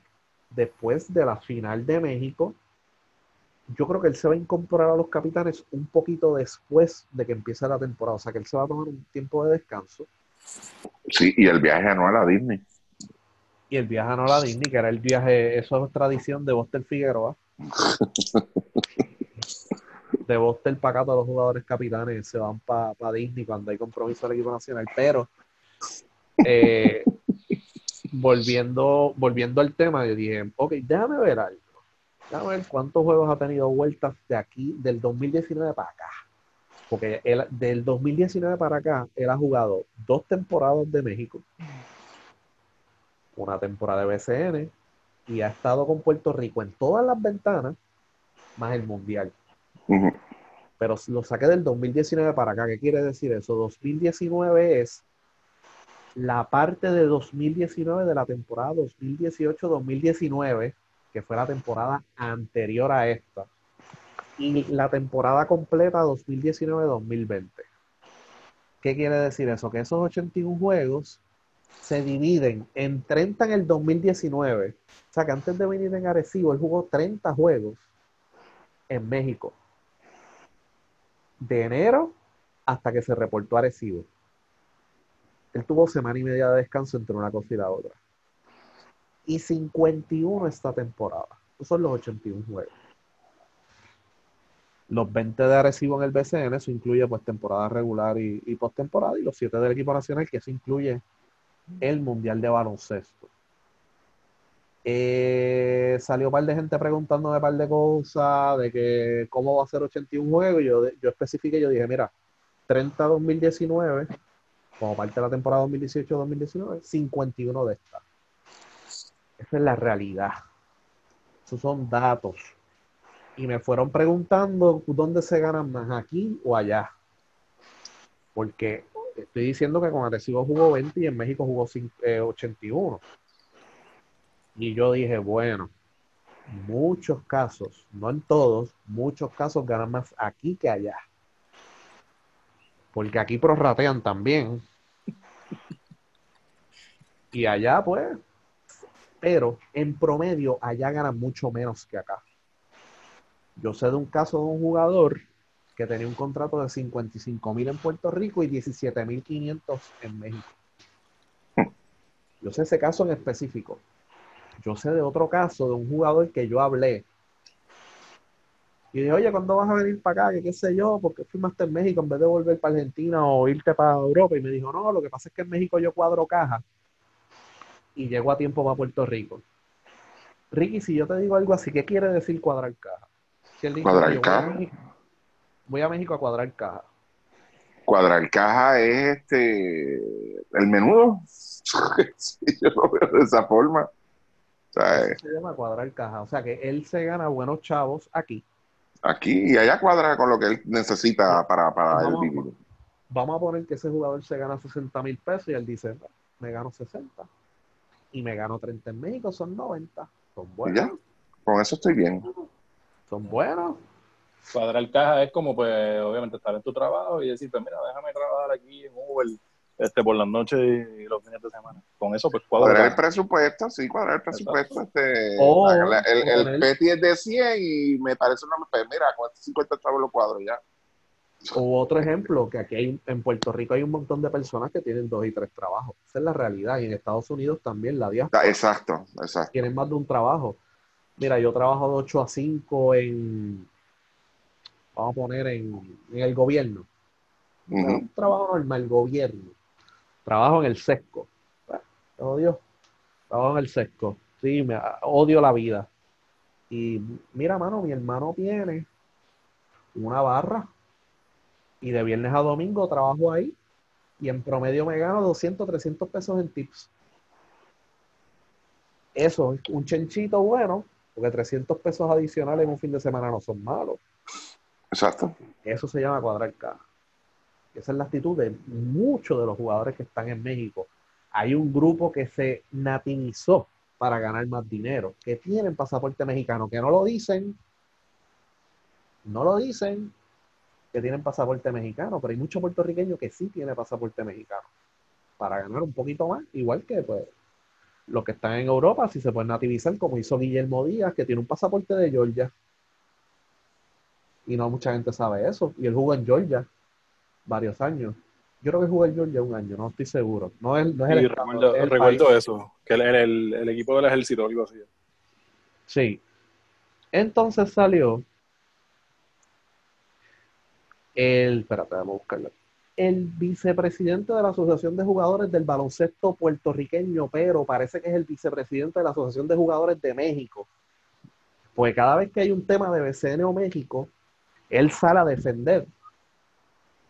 [SPEAKER 2] Después de la final de México, yo creo que él se va a incorporar a los capitanes un poquito después de que empiece la temporada. O sea, que él se va a tomar un tiempo de descanso.
[SPEAKER 4] Sí, y el viaje anual a Disney.
[SPEAKER 2] Y el viaje anual a Disney, que era el viaje, eso es tradición de Boster Figueroa. (laughs) de Boster para acá, todos los jugadores capitanes se van para Disney cuando hay compromiso del equipo nacional. Pero, eh, (laughs) volviendo, volviendo al tema, yo dije, ok, déjame ver algo. Déjame ver cuántos juegos ha tenido vueltas de aquí, del 2019 para acá. Porque él, del 2019 para acá, él ha jugado dos temporadas de México, una temporada de BCN, y ha estado con Puerto Rico en todas las ventanas, más el Mundial. Pero lo saqué del 2019 para acá. ¿Qué quiere decir eso? 2019 es la parte de 2019 de la temporada 2018-2019, que fue la temporada anterior a esta, y la temporada completa 2019-2020. ¿Qué quiere decir eso? Que esos 81 juegos se dividen en 30 en el 2019. O sea que antes de venir en Arecibo, él jugó 30 juegos en México. De enero hasta que se reportó Arecibo. Él tuvo semana y media de descanso entre una cosa y la otra. Y 51 esta temporada. Esos son los 81 juegos. Los 20 de Arecibo en el BCN, eso incluye pues temporada regular y, y postemporada, y los 7 del equipo nacional, que eso incluye el Mundial de Baloncesto. Eh, salió un par de gente preguntándome un par de cosas, de que cómo va a ser 81 juegos, yo, yo especifiqué, yo dije, mira, 30 2019, como parte de la temporada 2018-2019, 51 de estas. Esa es la realidad. Esos son datos. Y me fueron preguntando dónde se ganan más, aquí o allá. Porque estoy diciendo que con Arecibo jugó 20 y en México jugó cin- eh, 81. Y yo dije, bueno, muchos casos, no en todos, muchos casos ganan más aquí que allá. Porque aquí prorratean también. Y allá, pues, pero en promedio, allá ganan mucho menos que acá. Yo sé de un caso de un jugador que tenía un contrato de 55 mil en Puerto Rico y 17 mil 500 en México. Yo sé ese caso en específico. Yo sé de otro caso de un jugador que yo hablé. Y dije, oye, ¿cuándo vas a venir para acá? Que qué sé yo, porque firmaste en México en vez de volver para Argentina o irte para Europa. Y me dijo, no, lo que pasa es que en México yo cuadro caja y llego a tiempo para Puerto Rico. Ricky, si yo te digo algo así, ¿qué quiere decir cuadrar caja? Si él dice,
[SPEAKER 4] ¿Cuadrar
[SPEAKER 2] "Oye, voy a
[SPEAKER 4] caja?
[SPEAKER 2] México- Voy a México a cuadrar caja.
[SPEAKER 4] Cuadrar caja es este el menudo. (laughs) Yo lo veo de esa forma. Eh,
[SPEAKER 2] Se llama cuadrar caja. O sea que él se gana buenos chavos aquí.
[SPEAKER 4] aquí y allá cuadra con lo que él necesita para, para el
[SPEAKER 2] Vamos,
[SPEAKER 4] vivir.
[SPEAKER 2] Vamos a poner que ese jugador se gana 60 mil pesos y él dice, me gano 60 y me gano 30 en México, son 90. Son buenos.
[SPEAKER 4] ya, con eso estoy bien.
[SPEAKER 2] Son buenos.
[SPEAKER 3] Cuadrar caja es como, pues, obviamente, estar en tu trabajo y decir, pues, mira, déjame trabajar aquí en Uber este, por las noches y los fines de semana. Con eso, pues,
[SPEAKER 4] Cuadrar
[SPEAKER 3] cuadrar
[SPEAKER 4] el presupuesto, sí, cuadrar el presupuesto. Este,
[SPEAKER 2] O-
[SPEAKER 4] la- el, el,
[SPEAKER 2] o poner-
[SPEAKER 4] PETI es de 100 y me parece una. Pues mira, con estos 50 chavos lo cuadro ya.
[SPEAKER 2] O otro ejemplo, que aquí hay, en Puerto Rico hay un montón de personas que tienen dos y tres trabajos. Esa es la realidad. Y en Estados Unidos también la diáspora.
[SPEAKER 4] Exacto, exacto.
[SPEAKER 2] tienen más de un trabajo. Mira, yo trabajo de 8 a 5 en, vamos a poner en, en el gobierno.
[SPEAKER 4] Ujú.
[SPEAKER 2] Un trabajo normal, gobierno. Trabajo en el sesco. Te odio. Trabajo en el sesco. Sí, me odio la vida. Y mira, mano, mi hermano tiene una barra y de viernes a domingo trabajo ahí y en promedio me gano 200, 300 pesos en tips. Eso es un chenchito bueno, porque 300 pesos adicionales en un fin de semana no son malos.
[SPEAKER 4] Exacto.
[SPEAKER 2] Eso se llama cuadrar caja. Esa es la actitud de muchos de los jugadores que están en México. Hay un grupo que se nativizó para ganar más dinero, que tienen pasaporte mexicano, que no lo dicen, no lo dicen, que tienen pasaporte mexicano, pero hay muchos puertorriqueños que sí tienen pasaporte mexicano, para ganar un poquito más, igual que pues los que están en Europa, si se pueden nativizar, como hizo Guillermo Díaz, que tiene un pasaporte de Georgia. Y no mucha gente sabe eso. Y él jugó en Georgia varios años. Yo creo que jugó en Georgia un año, no estoy seguro. No es, no es el,
[SPEAKER 3] Sí,
[SPEAKER 2] estado,
[SPEAKER 3] recuerdo,
[SPEAKER 2] es el
[SPEAKER 3] recuerdo eso, que el, el, el equipo del ejército algo así.
[SPEAKER 2] Sí. Entonces salió el, espérate, vamos a buscarlo. El vicepresidente de la Asociación de Jugadores del Baloncesto Puertorriqueño, pero parece que es el vicepresidente de la Asociación de Jugadores de México. Pues cada vez que hay un tema de BCN o México, él sale a defender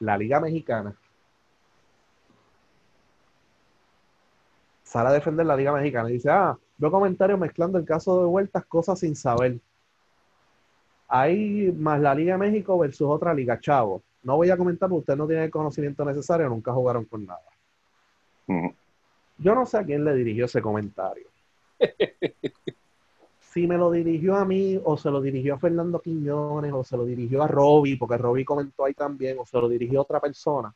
[SPEAKER 2] la Liga Mexicana. Sale a defender la Liga Mexicana y dice, ah, veo comentarios mezclando el caso de vueltas, cosas sin saber. Hay más la Liga de México versus otra liga, chavo. No voy a comentar porque usted no tiene el conocimiento necesario, nunca jugaron con nada. Yo no sé a quién le dirigió ese comentario. (laughs) si me lo dirigió a mí, o se lo dirigió a Fernando Quiñones, o se lo dirigió a Robbie, porque Robbie comentó ahí también, o se lo dirigió a otra persona,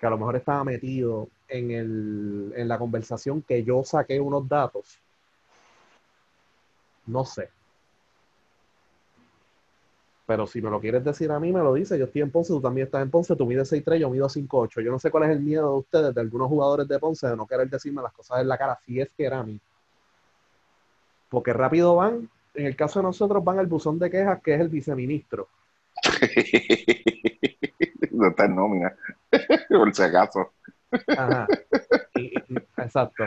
[SPEAKER 2] que a lo mejor estaba metido en, el, en la conversación que yo saqué unos datos. No sé. Pero si me lo quieres decir a mí, me lo dice. Yo estoy en Ponce, tú también estás en Ponce, tú mides 6'3, yo mido 5'8. Yo no sé cuál es el miedo de ustedes, de algunos jugadores de Ponce, de no querer decirme las cosas en la cara, si es que era a mí. Porque rápido van, en el caso de nosotros, van al buzón de quejas, que es el viceministro. (laughs)
[SPEAKER 4] no está en nómina, (laughs) por si acaso.
[SPEAKER 2] Ajá. Y- exacto.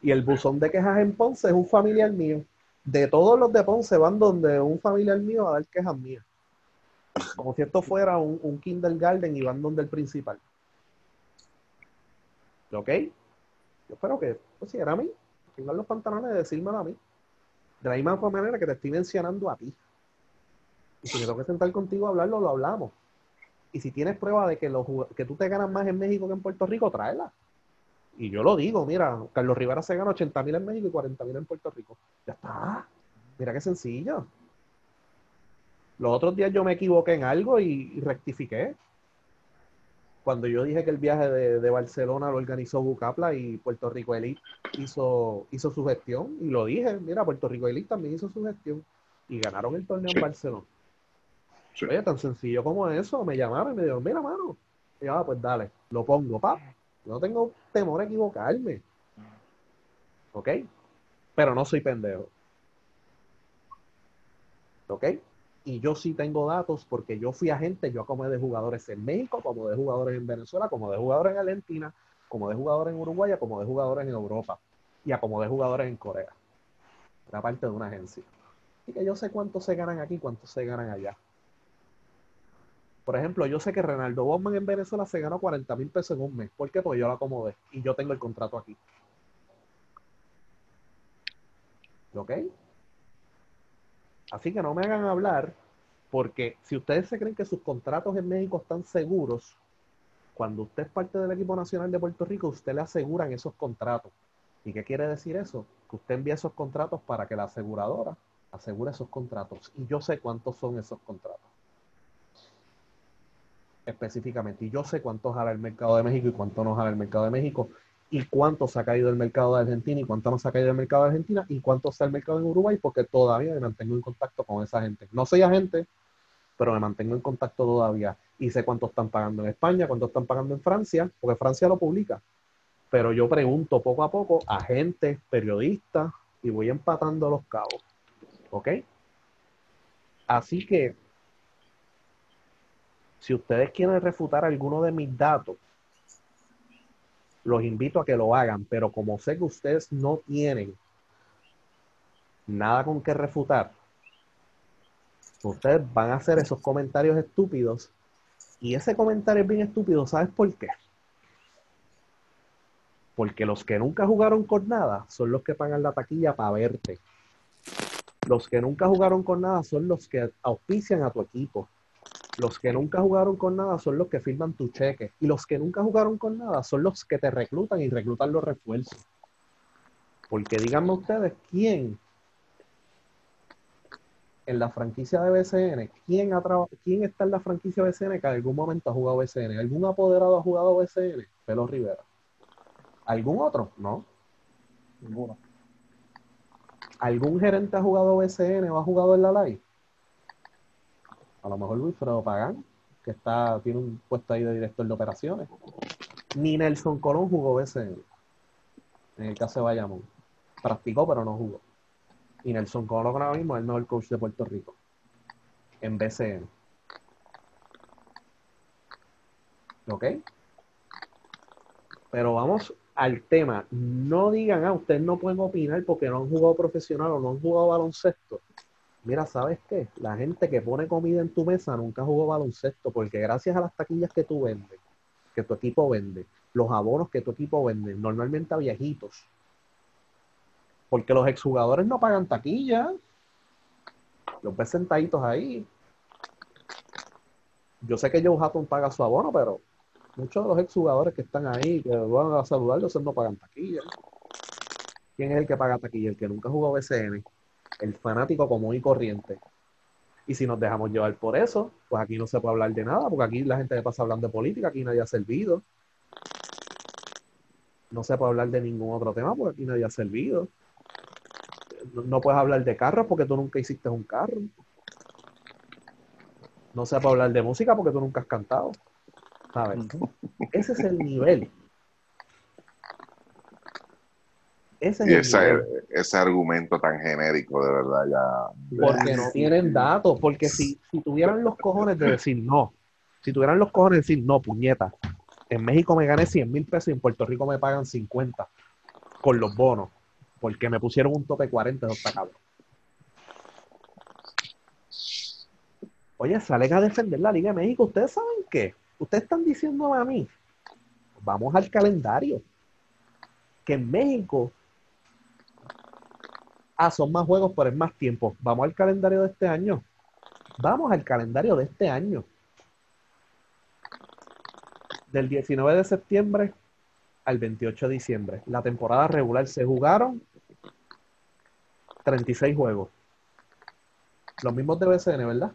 [SPEAKER 2] Y el buzón de quejas en Ponce es un familiar mío. De todos los de Ponce van donde un familiar mío a dar quejas mías. Como si esto fuera un, un kindergarten y van donde el principal. ¿Ok? Yo espero que, pues si era a mí, tengan los pantalones de decírmelo a mí. De la misma manera que te estoy mencionando a ti. Y si me tengo que sentar contigo a hablarlo, lo hablamos. Y si tienes prueba de que, los, que tú te ganas más en México que en Puerto Rico, tráela. Y yo lo digo, mira, Carlos Rivera se gana 80 mil en México y 40 mil en Puerto Rico. Ya está. Mira qué sencillo. Los otros días yo me equivoqué en algo y, y rectifiqué. Cuando yo dije que el viaje de, de Barcelona lo organizó Bucapla y Puerto Rico Elite hizo, hizo su gestión, y lo dije, mira, Puerto Rico Elite también hizo su gestión y ganaron el torneo
[SPEAKER 4] Sí.
[SPEAKER 2] en Barcelona.
[SPEAKER 4] Sí.
[SPEAKER 2] Oye, tan sencillo como eso, me llamaron y me dijeron, mira, mano. Y yo, ah, pues dale, lo pongo, pap. No tengo temor a equivocarme. ¿Ok? Pero no soy pendejo. ¿Ok? Y yo sí tengo datos porque yo fui agente, yo como de jugadores en México, como de jugadores en Venezuela, como de jugadores en Argentina, como de jugadores en Uruguay, como de jugadores en Europa y a jugadores en Corea. Era parte de una agencia. Así que yo sé cuánto se ganan aquí, cuánto se ganan allá. Por ejemplo, yo sé que Renaldo Bowman en Venezuela se ganó 40 mil pesos en un mes. ¿Por qué? Porque yo lo acomodé y yo tengo el contrato aquí. ¿Ok? Así que no me hagan hablar, porque si ustedes se creen que sus contratos en México están seguros, cuando usted es parte del equipo nacional de Puerto Rico, usted le aseguran esos contratos. ¿Y qué quiere decir eso? Que usted envía esos contratos para que la aseguradora asegure esos contratos. Y yo sé cuántos son esos contratos. Específicamente. Y yo sé cuánto jala el mercado de México y cuánto no jala el mercado de México. Y cuánto se ha caído el mercado de Argentina y cuánto no se ha caído el mercado de Argentina y cuánto está el mercado en Uruguay porque todavía me mantengo en contacto con esa gente. No soy agente, pero me mantengo en contacto todavía. Y sé cuánto están pagando en España, cuánto están pagando en Francia, porque Francia lo publica. Pero yo pregunto poco a poco a gente, periodistas, y voy empatando los cabos. ¿Ok? Así que, si ustedes quieren refutar alguno de mis datos, los invito a que lo hagan, pero como sé que ustedes no tienen nada con que refutar, ustedes van a hacer esos comentarios estúpidos y ese comentario es bien estúpido, ¿sabes por qué? Porque los que nunca jugaron con nada son los que pagan la taquilla para verte. Los que nunca jugaron con nada son los que auspician a tu equipo. Los que nunca jugaron con nada son los que firman tu cheque. Y los que nunca jugaron con nada son los que te reclutan y reclutan los refuerzos. Porque díganme ustedes, ¿quién en la franquicia de BCN, ¿quién, ha ¿quién está en la franquicia BCN que en algún momento ha jugado BCN? ¿Algún apoderado ha jugado BCN? Pelo Rivera. ¿Algún otro? No.
[SPEAKER 3] Ninguno.
[SPEAKER 2] ¿Algún gerente ha jugado BCN o ha jugado en la live? A lo mejor Luis Fredo Pagán, que está, tiene un puesto ahí de director de operaciones. Ni Nelson Colón jugó BCN. En el caso de Bayamón. Practicó, pero no jugó. Y Nelson Colón ahora mismo es el mejor coach de Puerto Rico. En BCN. ¿Ok? Pero vamos al tema. No digan, ah, ustedes no pueden opinar porque no han jugado profesional o no han jugado baloncesto. Mira, ¿sabes qué? La gente que pone comida en tu mesa nunca jugó baloncesto porque gracias a las taquillas que tú vendes, que tu equipo vende, los abonos que tu equipo vende, normalmente a viejitos, porque los exjugadores no pagan taquilla. Los ves ahí. Yo sé que Joe Hatton paga su abono, pero muchos de los exjugadores que están ahí, que van a saludarlos, no pagan taquilla. ¿Quién es el que paga taquilla? El que nunca jugó BCN. El fanático común y corriente. Y si nos dejamos llevar por eso, pues aquí no se puede hablar de nada, porque aquí la gente pasa hablando de política, aquí nadie ha servido. No se puede hablar de ningún otro tema, porque aquí nadie ha servido no puedes hablar de carros porque tú nunca hiciste un carro. No se puede hablar de música porque tú nunca has cantado. ¿Sabes? Ese es el nivel.
[SPEAKER 4] Ese es el ese, argumento tan genérico, de verdad, ya.
[SPEAKER 2] Porque no tienen datos. Porque si, si tuvieran los cojones de decir no, si tuvieran los cojones de decir no, puñeta, en México me gané 100 mil pesos y en Puerto Rico me pagan 50 con los bonos porque me pusieron un tope 40 de cabrón. Oye, salen a defender la Liga de México. ¿Ustedes saben qué? Ustedes están diciendo a mí, vamos al calendario. Que en México, ah, son más juegos, pero es más tiempo. Vamos al calendario de este año. Vamos al calendario de este año. Del 19 de septiembre al 28 de diciembre. La temporada regular se jugaron 36 juegos. Los mismos de BCN, ¿verdad?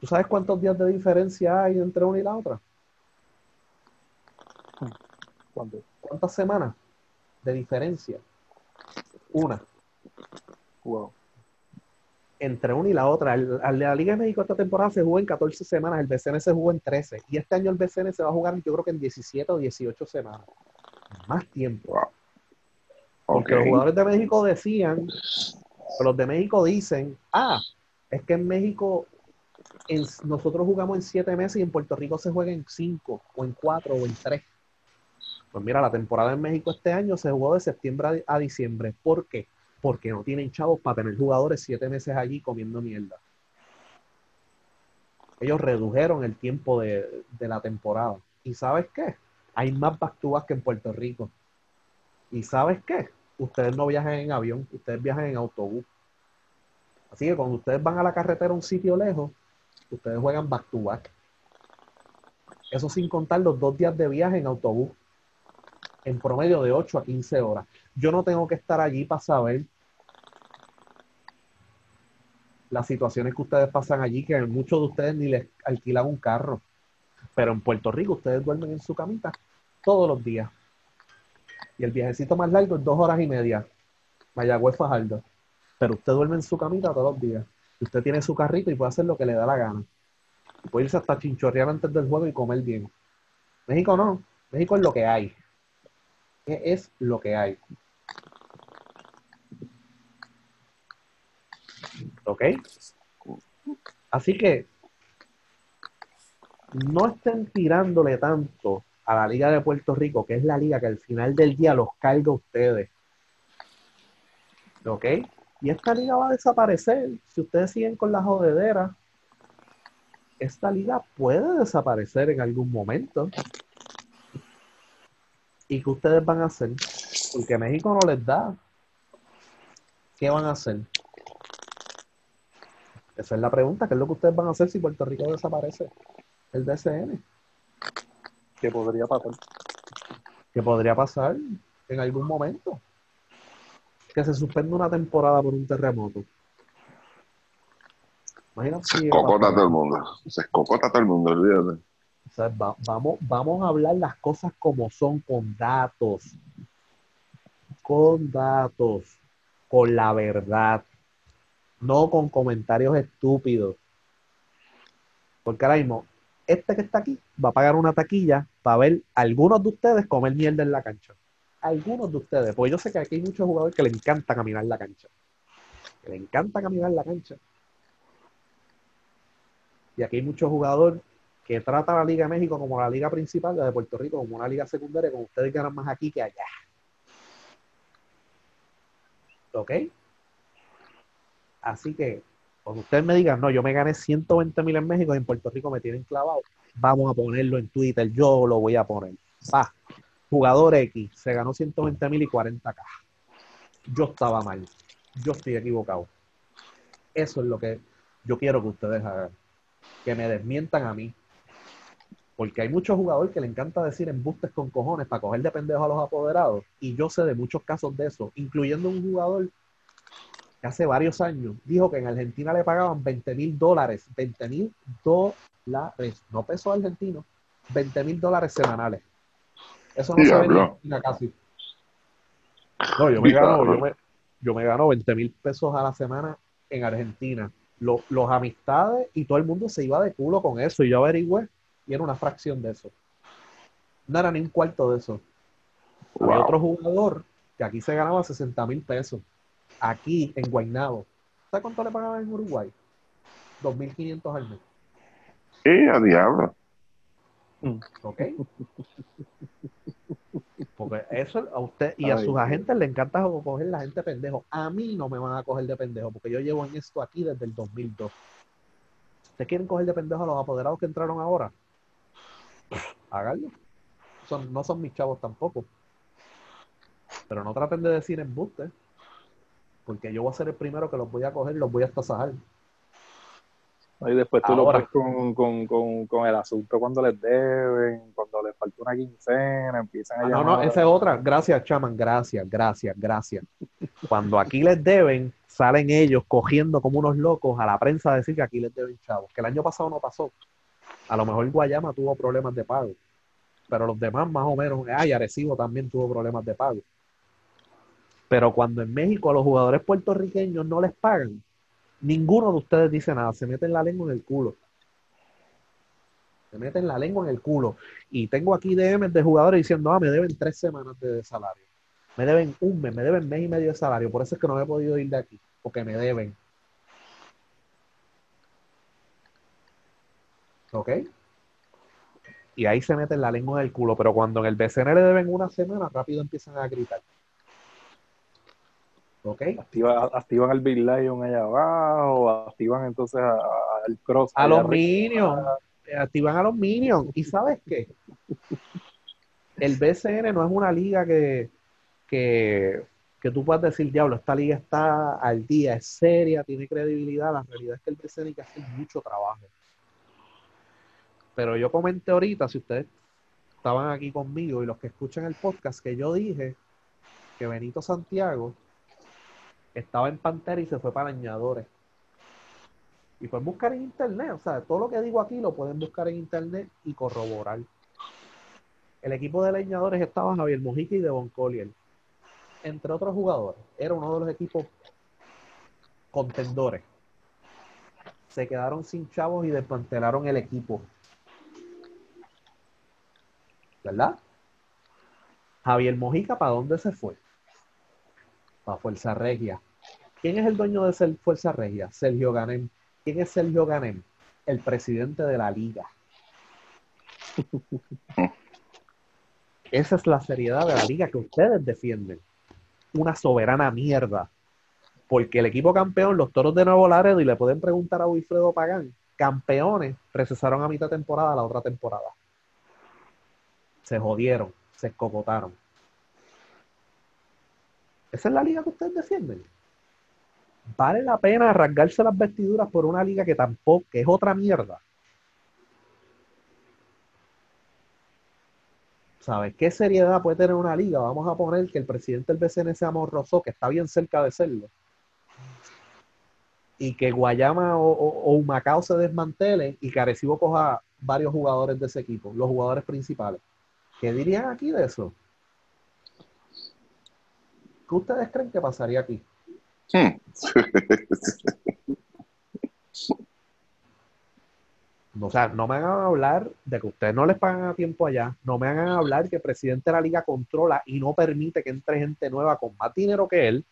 [SPEAKER 2] ¿Tú sabes cuántos días de diferencia hay entre una y la otra? ¿Cuántas semanas de diferencia? Una. Wow entre una y la otra. la Liga de México esta temporada se jugó en 14 semanas, el BCN se jugó en 13. Y este año el BCN se va a jugar, yo creo que en 17 o 18 semanas. Más tiempo. Porque los jugadores de México decían, los de México dicen, ah, es que en México nosotros jugamos en 7 meses y en Puerto Rico se juega en 5 o en 4 o en 3. Pues mira, la temporada en México este año se jugó de septiembre a diciembre. ¿Por qué? porque no tienen chavos para tener jugadores siete meses allí comiendo mierda. Ellos redujeron el tiempo de, la temporada. ¿Y sabes qué? Hay más back que en Puerto Rico. ¿Y sabes qué? Ustedes no viajan en avión, ustedes viajan en autobús. Así que cuando ustedes van a la carretera a un sitio lejos, ustedes juegan back. Eso sin contar los dos días de viaje en autobús en promedio de 8 a 15 horas. Yo no tengo que estar allí para saber las situaciones que ustedes pasan allí, que muchos de ustedes ni les alquilan un carro. Pero en Puerto Rico ustedes duermen en su camita todos los días. Y el viajecito más largo es dos horas y media. Mayagüez Fajardo. Pero usted duerme en su camita todos los días. Usted tiene su carrito y puede hacer lo que le da la gana. puede irse hasta chinchorrear antes del juego y comer bien. México no. México es lo que hay es lo que hay. ¿Ok? Así que no estén tirándole tanto a la Liga de Puerto Rico, que es la liga que al final del día los carga a ustedes. ¿Ok? Y esta liga va a desaparecer. Si ustedes siguen con la jodedera, esta liga puede desaparecer en algún momento. ¿Y qué ustedes van a hacer? Porque México no les da. ¿Qué van a hacer? Esa es la pregunta. ¿Qué es lo que ustedes van a hacer si Puerto Rico desaparece? El DCN.
[SPEAKER 3] ¿Qué podría pasar?
[SPEAKER 2] que podría pasar en algún momento. Que se suspenda una temporada por un terremoto. Imagínate
[SPEAKER 4] Se
[SPEAKER 2] si
[SPEAKER 4] escocota todo el mundo. Se escocota todo el mundo, olvídate.
[SPEAKER 2] Vamos, vamos a hablar las cosas como son, con datos. Con datos. Con la verdad. No con comentarios estúpidos. Porque ahora mismo, este que está aquí va a pagar una taquilla para ver a algunos de ustedes comer mierda en la cancha. Algunos de ustedes. Porque yo sé que aquí hay muchos jugadores que le encanta caminar la cancha. Que le encanta caminar la cancha. Y aquí hay muchos jugadores que trata la Liga de México como la liga principal, la de Puerto Rico como una liga secundaria, con ustedes ganan más aquí que allá. ¿Ok? Así que, cuando ustedes me digan, no, yo me gané 120 mil en México y en Puerto Rico me tienen clavado, vamos a ponerlo en Twitter, yo lo voy a poner. Va, jugador X se ganó 120 mil y 40k. Yo estaba mal. Yo estoy equivocado. Eso es lo que yo quiero que ustedes hagan. Que me desmientan a mí. Porque hay muchos jugadores que le encanta decir embustes con cojones para coger de pendejos a los apoderados. Y yo sé de muchos casos de eso, incluyendo un jugador que hace varios años dijo que en Argentina le pagaban 20 mil dólares, 20 mil dólares, no pesos argentinos, 20 mil dólares semanales. Eso no se ve en. Argentina casi. No, yo me gano, yo me, yo me gano 20 mil pesos a la semana en Argentina. Lo- los amistades y todo el mundo se iba de culo con eso. Y yo averigüé y era una fracción de eso. No era ni un cuarto de eso. Había otro jugador que aquí se ganaba 60 mil pesos. Aquí en Guaynabo. ¿Sabes cuánto le pagaban en Uruguay? 2.500 al mes.
[SPEAKER 4] ¡Eh, a diablo!
[SPEAKER 2] ¿Ok? Porque eso a usted y a
[SPEAKER 3] Ay,
[SPEAKER 2] sus agentes le encanta coger la gente pendejo. A mí no me van a coger de pendejo porque yo llevo en esto aquí desde el 2002. ¿Ustedes quieren coger de pendejo a los apoderados que entraron ahora? Háganlo. Son, no son mis chavos tampoco. Pero no traten de decir embuste. Porque yo voy a ser el primero que los voy a coger, los voy a estasajar.
[SPEAKER 3] Y después tú
[SPEAKER 2] Ahora.
[SPEAKER 3] lo ves con, con, con, con el asunto cuando les deben, cuando les falta una quincena, empiezan a
[SPEAKER 2] Ah, no,
[SPEAKER 3] llamar.
[SPEAKER 2] no, esa es otra. Gracias, chaman. Gracias, gracias, gracias. Cuando aquí les deben, salen ellos cogiendo como unos locos a la prensa a decir que aquí les deben chavos. Que el año pasado no pasó. A lo mejor Guayama tuvo problemas de pago. Pero los demás, más o menos, ay, Arecibo también tuvo problemas de pago. Pero cuando en México a los jugadores puertorriqueños no les pagan, ninguno de ustedes dice nada. Se meten la lengua en el culo. Se meten la lengua en el culo. Y tengo aquí DMs de jugadores diciendo, ah, me deben tres semanas de salario. Me deben un mes, me deben mes y medio de salario. Por eso es que no me he podido ir de aquí, porque me deben. ¿Ok? Y ahí se meten la lengua en el culo, pero cuando en el BCN le deben una semana, rápido empiezan a gritar. ¿Ok?
[SPEAKER 3] Activa- activan al Big Lion allá abajo, activan entonces al Cross.
[SPEAKER 2] A los. Minions. Activan a los Minions. ¿Y sabes qué? El BCN no es una liga que, que, que tú puedas decir, diablo, esta liga está al día, es seria, tiene credibilidad. La realidad es que el BCN hay que hacer mucho trabajo. Pero yo comenté ahorita, si ustedes estaban aquí conmigo y los que escuchan el podcast, que yo dije que Benito Santiago estaba en Pantera y se fue para Leñadores. Y pueden buscar en internet, o sea, todo lo que digo aquí lo pueden buscar en internet y corroborar. El equipo de leñadores estaba Javier Mojica y Devon Collier, entre otros jugadores. Era uno de los equipos contendores. Se quedaron sin chavos y desmantelaron el equipo. ¿Verdad? Javier Mojica, ¿para dónde se fue? Para Fuerza Regia. ¿Quién es el dueño de Fuerza Regia? Sergio Ganem. ¿Quién es Sergio Ganem? El presidente de la liga. (laughs) Esa es la seriedad de la liga que ustedes defienden. Una soberana mierda. Porque el equipo campeón, los toros de Nuevo Laredo, y le pueden preguntar a Wilfredo Pagán, campeones, recesaron a mitad de temporada la otra temporada. Se jodieron, se escocotaron. Esa es la liga que ustedes defienden. Vale la pena rasgarse las vestiduras por una liga que tampoco, que es otra mierda. ¿Sabes qué seriedad puede tener una liga? Vamos a poner que el presidente del BCN sea Morroso, que está bien cerca de serlo. Y que Guayama o, o, o Humacao se desmantele y que Arecibo coja varios jugadores de ese equipo, los jugadores principales. ¿Qué dirían aquí de eso? ¿Qué ustedes creen que pasaría aquí?
[SPEAKER 4] Hmm.
[SPEAKER 2] O sea, no me hagan hablar de que ustedes no les pagan a tiempo allá, no me hagan hablar que el presidente de la liga controla y no permite que entre gente nueva con más dinero que él,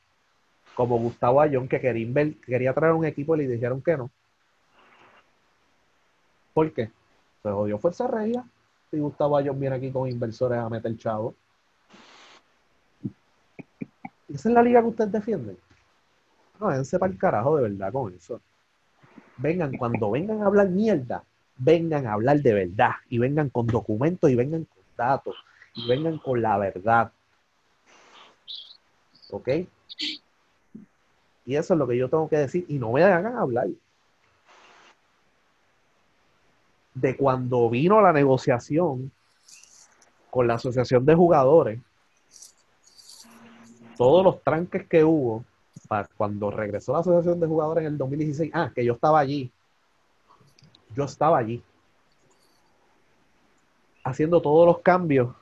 [SPEAKER 2] como Gustavo Ayón, que quería, quería traer un equipo y le dijeron que no. ¿Por qué? Se jodió Fuerza Regia y Gustavo Ayón viene aquí con inversores a meter chavo. ¿Esa es la liga que ustedes defienden? No, váyanse para el carajo de verdad con eso. Vengan, cuando vengan a hablar mierda, vengan a hablar de verdad y vengan con documentos y vengan con datos y vengan con la verdad. ¿Ok? Y eso es lo que yo tengo que decir y no me hagan hablar de cuando vino la negociación con la asociación de jugadores, todos los tranques que hubo para cuando regresó la asociación de jugadores en el 2016, ah, que yo estaba allí, yo estaba allí, haciendo todos los cambios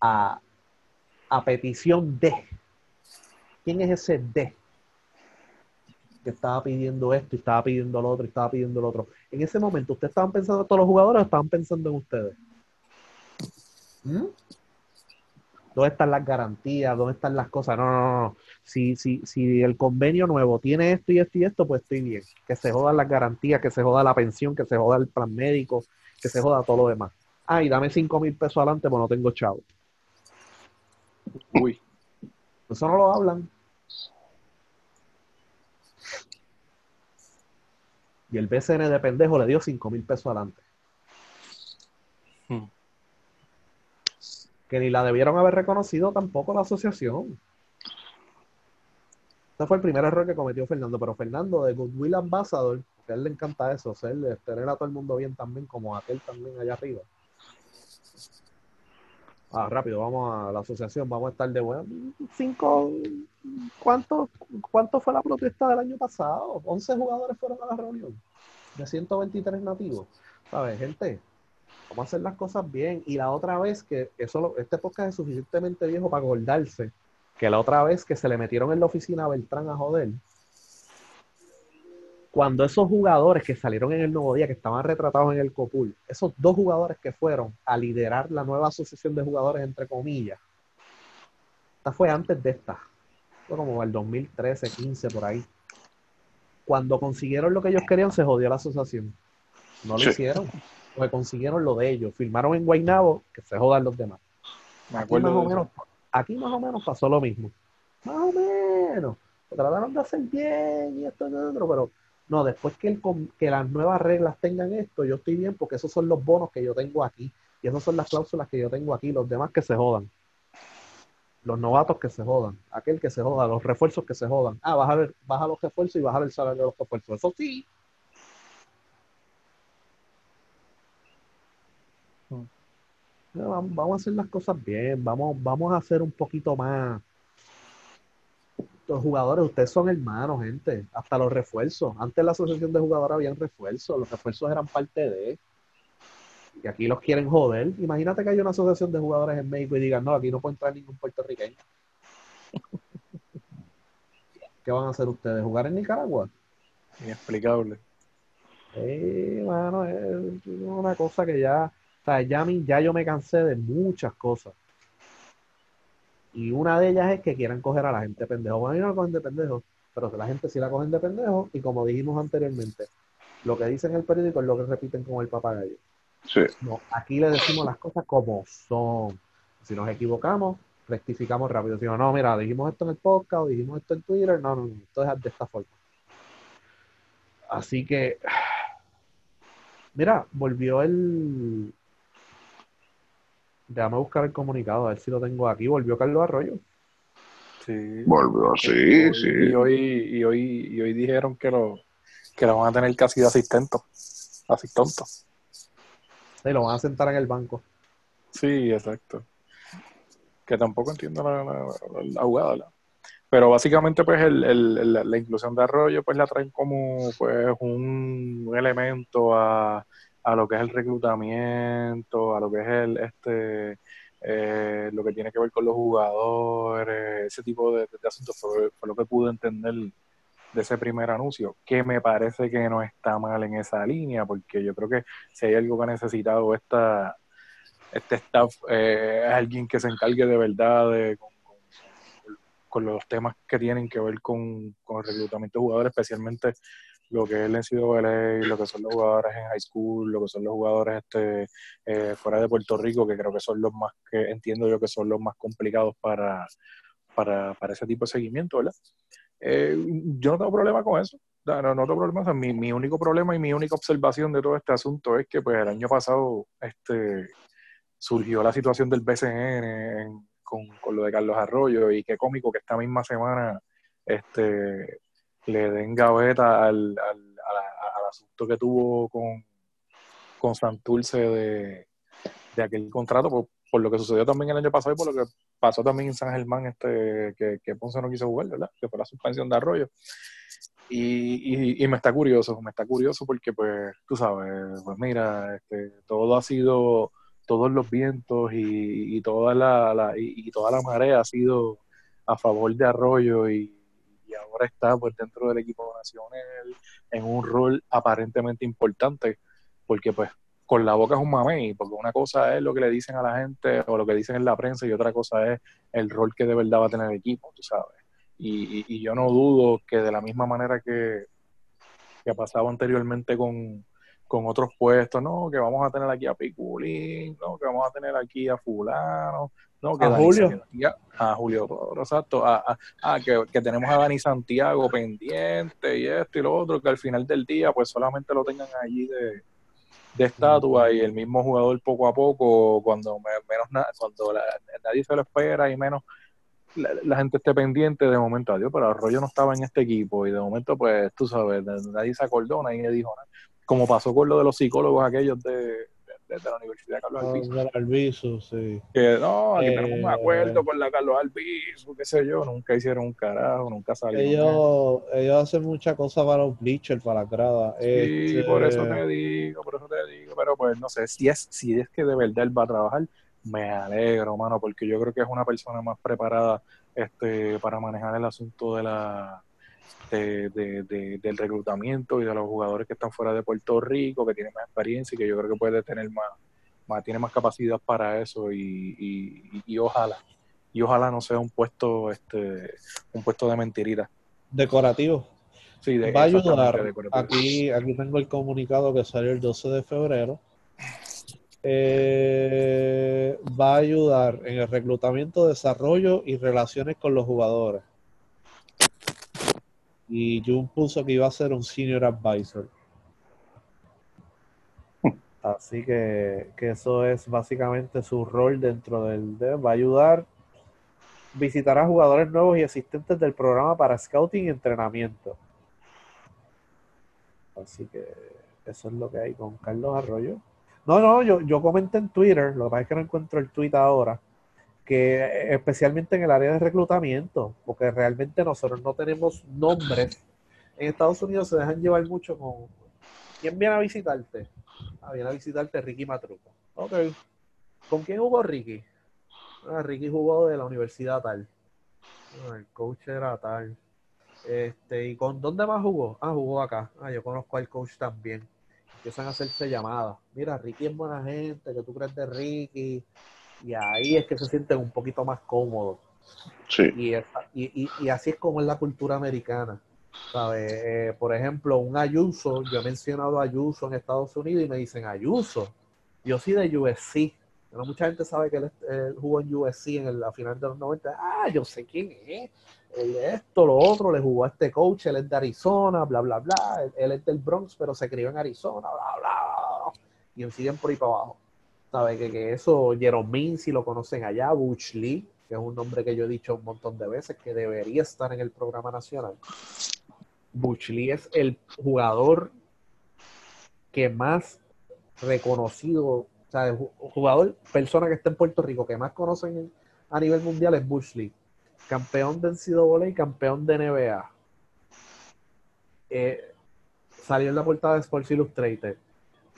[SPEAKER 2] a, a petición de, ¿quién es ese de? Que estaba pidiendo esto y estaba pidiendo lo otro y estaba pidiendo lo otro. En ese momento, ¿ustedes estaban pensando en todos los jugadores o estaban pensando en ustedes? ¿Mm? ¿Dónde están las garantías? ¿Dónde están las cosas? No, no, no. no. Si, si, si el convenio nuevo tiene esto y esto y esto, pues estoy bien. Que se jodan las garantías, que se joda la pensión, que se joda el plan médico, que se joda todo lo demás. Ah, y dame cinco mil pesos adelante, pues no tengo chavo.
[SPEAKER 3] Uy,
[SPEAKER 2] Eso no lo hablan. Y el BCN de pendejo le dio 5 mil pesos adelante.
[SPEAKER 3] Hmm.
[SPEAKER 2] Que ni la debieron haber reconocido tampoco la asociación. Ese fue el primer error que cometió Fernando. Pero Fernando, de Goodwill Ambassador, que a él le encanta eso, ser, tener a todo el mundo bien también, como a aquel también allá arriba. Ah, rápido, vamos a la asociación, vamos a estar de bueno. Cinco, ¿cuánto, ¿Cuánto fue la protesta del año pasado? 11 jugadores fueron a la reunión de 123 nativos. ¿Sabes, gente? Vamos a hacer las cosas bien. Y la otra vez que, eso este podcast es suficientemente viejo para acordarse, que la otra vez que se le metieron en la oficina a Beltrán a joder, cuando esos jugadores que salieron en el nuevo día, que estaban retratados en el COPUL, esos dos jugadores que fueron a liderar la nueva asociación de jugadores, entre comillas, esta fue antes de esta, fue como el 2013, 15, por ahí. Cuando consiguieron lo que ellos querían, se jodió la asociación. No lo
[SPEAKER 4] Sí.
[SPEAKER 2] hicieron, porque consiguieron lo de ellos. Firmaron en Guaynabo, que se jodan los demás.
[SPEAKER 3] me
[SPEAKER 2] Aquí más, o menos, aquí más o menos pasó lo mismo. Más o menos. Trataron de hacer bien y esto y lo otro, pero no, después que, el, que las nuevas reglas tengan esto, yo estoy bien porque esos son los bonos que yo tengo aquí y esas son las cláusulas que yo tengo aquí. Los demás que se jodan. Los novatos que se jodan. Aquel que se joda. Los refuerzos que se jodan. Ah, bajar, el- baja los refuerzos y bajar el salario de los refuerzos. Eso sí. No, Vamos vamos a hacer las cosas bien, vamos, vamos a hacer un poquito más. Los jugadores, ustedes son hermanos, gente. Hasta los refuerzos. Antes la asociación de jugadores habían refuerzos, los refuerzos eran parte de. Y aquí los quieren joder. Imagínate que hay una asociación de jugadores en México y digan, no, aquí no puede entrar ningún puertorriqueño. (laughs) ¿Qué van a hacer ustedes? ¿Jugar en Nicaragua?
[SPEAKER 3] Inexplicable.
[SPEAKER 2] Eh, mano, es una cosa que ya, o sea, ya, ya yo me cansé de muchas cosas. Y una de ellas es que quieran coger a la gente pendejo. Bueno, no la cogen de pendejo, pero la gente sí la cogen de pendejo. Y como dijimos anteriormente, lo que dicen en el periódico es lo que repiten con el papagayo.
[SPEAKER 4] Sí.
[SPEAKER 2] No, aquí le decimos las cosas como son. Si nos equivocamos, rectificamos rápido. Si no, no, mira, dijimos esto en el podcast o dijimos esto en Twitter. No, no, no, esto es de esta forma. Así que, mira, volvió el. Déjame buscar el comunicado, a ver si lo tengo aquí. Volvió Carlos Arroyo.
[SPEAKER 3] Sí.
[SPEAKER 4] Volvió, sí,
[SPEAKER 3] Y
[SPEAKER 4] sí.
[SPEAKER 3] hoy, y hoy, y hoy dijeron que lo, que lo van a tener casi de asistente. Asistente.
[SPEAKER 2] Y lo van a sentar en el banco.
[SPEAKER 3] Sí, exacto. Que tampoco entiendo la, la, la jugada, ¿verdad? Pero básicamente, pues, el, el, la inclusión de Arroyo, pues, la traen como, pues, un, elemento a, a, lo que es el reclutamiento, a lo que es el, este, eh, lo que tiene que ver con los jugadores, ese tipo de, asuntos, fue, lo que pude entender de ese primer anuncio, que me parece que no está mal en esa línea, porque yo creo que si hay algo que ha necesitado esta, este staff, eh, es alguien que se encargue de verdad de con los temas que tienen que ver con, con, el reclutamiento de jugadores, especialmente lo que es el NCAA, lo que son los jugadores en high school, lo que son los jugadores este, eh, fuera de Puerto Rico, que creo que son los más, que entiendo yo que son los más complicados para, para, para ese tipo de seguimiento, ¿verdad? Eh, yo no tengo problema con eso. No, no, tengo problema. Mi, mi, único problema y mi única observación de todo este asunto es que pues el año pasado este, surgió la situación del BCN con, con, lo de Carlos Arroyo y qué cómico que esta misma semana este, le den gaveta al, al, al asunto que tuvo con, con Santurce de, de aquel contrato por, por, lo que sucedió también el año pasado y por lo que pasó también en San Germán este que, que Ponce no quiso jugar, ¿verdad? Que fue la suspensión de Arroyo. Y, y, y, me está curioso, me está curioso porque pues tú sabes, pues mira, este, todo ha sido todos los vientos y, y toda la, la y, y, toda la marea ha sido a favor de Arroyo y, ahora está pues dentro del equipo nacional en un rol aparentemente importante porque pues con la boca es un mamey, porque una cosa es lo que le dicen a la gente o lo que dicen en la prensa y otra cosa es el rol que de verdad va a tener el equipo, tú sabes. Y, y yo no dudo que de la misma manera que, que ha pasado anteriormente con, con otros puestos, no, que vamos a tener aquí a Piculín, no, que vamos a tener aquí a fulano, no, que
[SPEAKER 2] a Julio.
[SPEAKER 3] A, Julio exacto, a, a, que, que, tenemos a Dani Santiago pendiente y esto y lo otro, que al final del día pues solamente lo tengan allí de, de estatua y el mismo jugador poco a poco, cuando menos cuando la, nadie se lo espera y menos la, la, gente esté pendiente, de momento, adiós, pero Arroyo no estaba en este equipo y de momento pues tú sabes, nadie se acordó, nadie dijo nada como pasó con lo de los psicólogos aquellos de, de, de la Universidad de Carlos
[SPEAKER 2] Ah,
[SPEAKER 3] Albizu.
[SPEAKER 2] Albizu, sí.
[SPEAKER 3] Que no, aquí
[SPEAKER 2] Eh,
[SPEAKER 3] tenemos un acuerdo con la Carlos Albizu, qué sé yo, nunca hicieron un carajo, nunca salieron.
[SPEAKER 2] Ellos, ellos hacen muchas cosas para los bleachers, para la grada.
[SPEAKER 3] Sí,
[SPEAKER 2] Este,
[SPEAKER 3] por eso te digo, por eso te digo, pero pues no sé, si es, si es que de verdad él va a trabajar, me alegro, mano, porque yo creo que es una persona más preparada este, para manejar el asunto de la de, de, de, del reclutamiento y de los jugadores que están fuera de Puerto Rico, que tienen más experiencia y que yo creo que puede tener más, más tiene más capacidad para eso y, y, y, ojalá, y ojalá no sea un puesto, este, un puesto de mentirita.
[SPEAKER 2] Decorativo.
[SPEAKER 3] Sí, de,
[SPEAKER 2] Va a ayudar. Aquí, aquí tengo el comunicado que salió el 12 de febrero. Eh, va a ayudar en el reclutamiento, desarrollo y relaciones con los jugadores. Y Jun puso que iba a ser un senior advisor. (laughs) Así que, que eso es básicamente su rol dentro del de, va a ayudar visitar a jugadores nuevos y asistentes del programa para scouting y entrenamiento. Así que eso es lo que hay con Carlos Arroyo. No, no, yo, yo comenté en Twitter, lo que pasa es que no encuentro el tweet ahora, que especialmente en el área de reclutamiento, porque realmente nosotros no tenemos nombres. En Estados Unidos se dejan llevar mucho con ¿quién viene a visitarte? Ah, viene a visitarte Ricky Matruco. Ok. ¿Con quién jugó Ricky? Ah, Ricky jugó de la universidad tal. Ah, el coach era tal. Este, ¿y con dónde más jugó? Ah, jugó acá. Ah, yo conozco al coach también. Empiezan a hacerse llamadas. Mira, Ricky es buena gente, que tú crees de Ricky? Y ahí es que se sienten un poquito más cómodos.
[SPEAKER 4] Sí.
[SPEAKER 2] Y, esa- y, y- y así es como es la cultura americana. ¿Sabes? Eh, por ejemplo, un Ayuso, yo he mencionado a Ayuso en Estados Unidos y me dicen Ayuso. Yo soy de USC. Pero mucha gente sabe que él, él jugó en USC en el- la final de los 90. Ah, yo sé quién es. Él esto, lo otro, le jugó a este coach, él es de Arizona, bla, bla, bla. Él, él es del Bronx, pero se crió en Arizona, bla, bla. Y siguen por ahí para abajo. ¿Sabe? Que, que eso, Jerome si lo conocen allá, Butch Lee, que es un nombre que yo he dicho un montón de veces, que debería estar en el programa nacional. Butch Lee es el jugador que más reconocido, o sea, el jugador, persona que está en Puerto Rico que más conocen a nivel mundial es Bush Lee. Campeón de NCAA y campeón de NBA. Eh, salió en la portada de Sports Illustrated.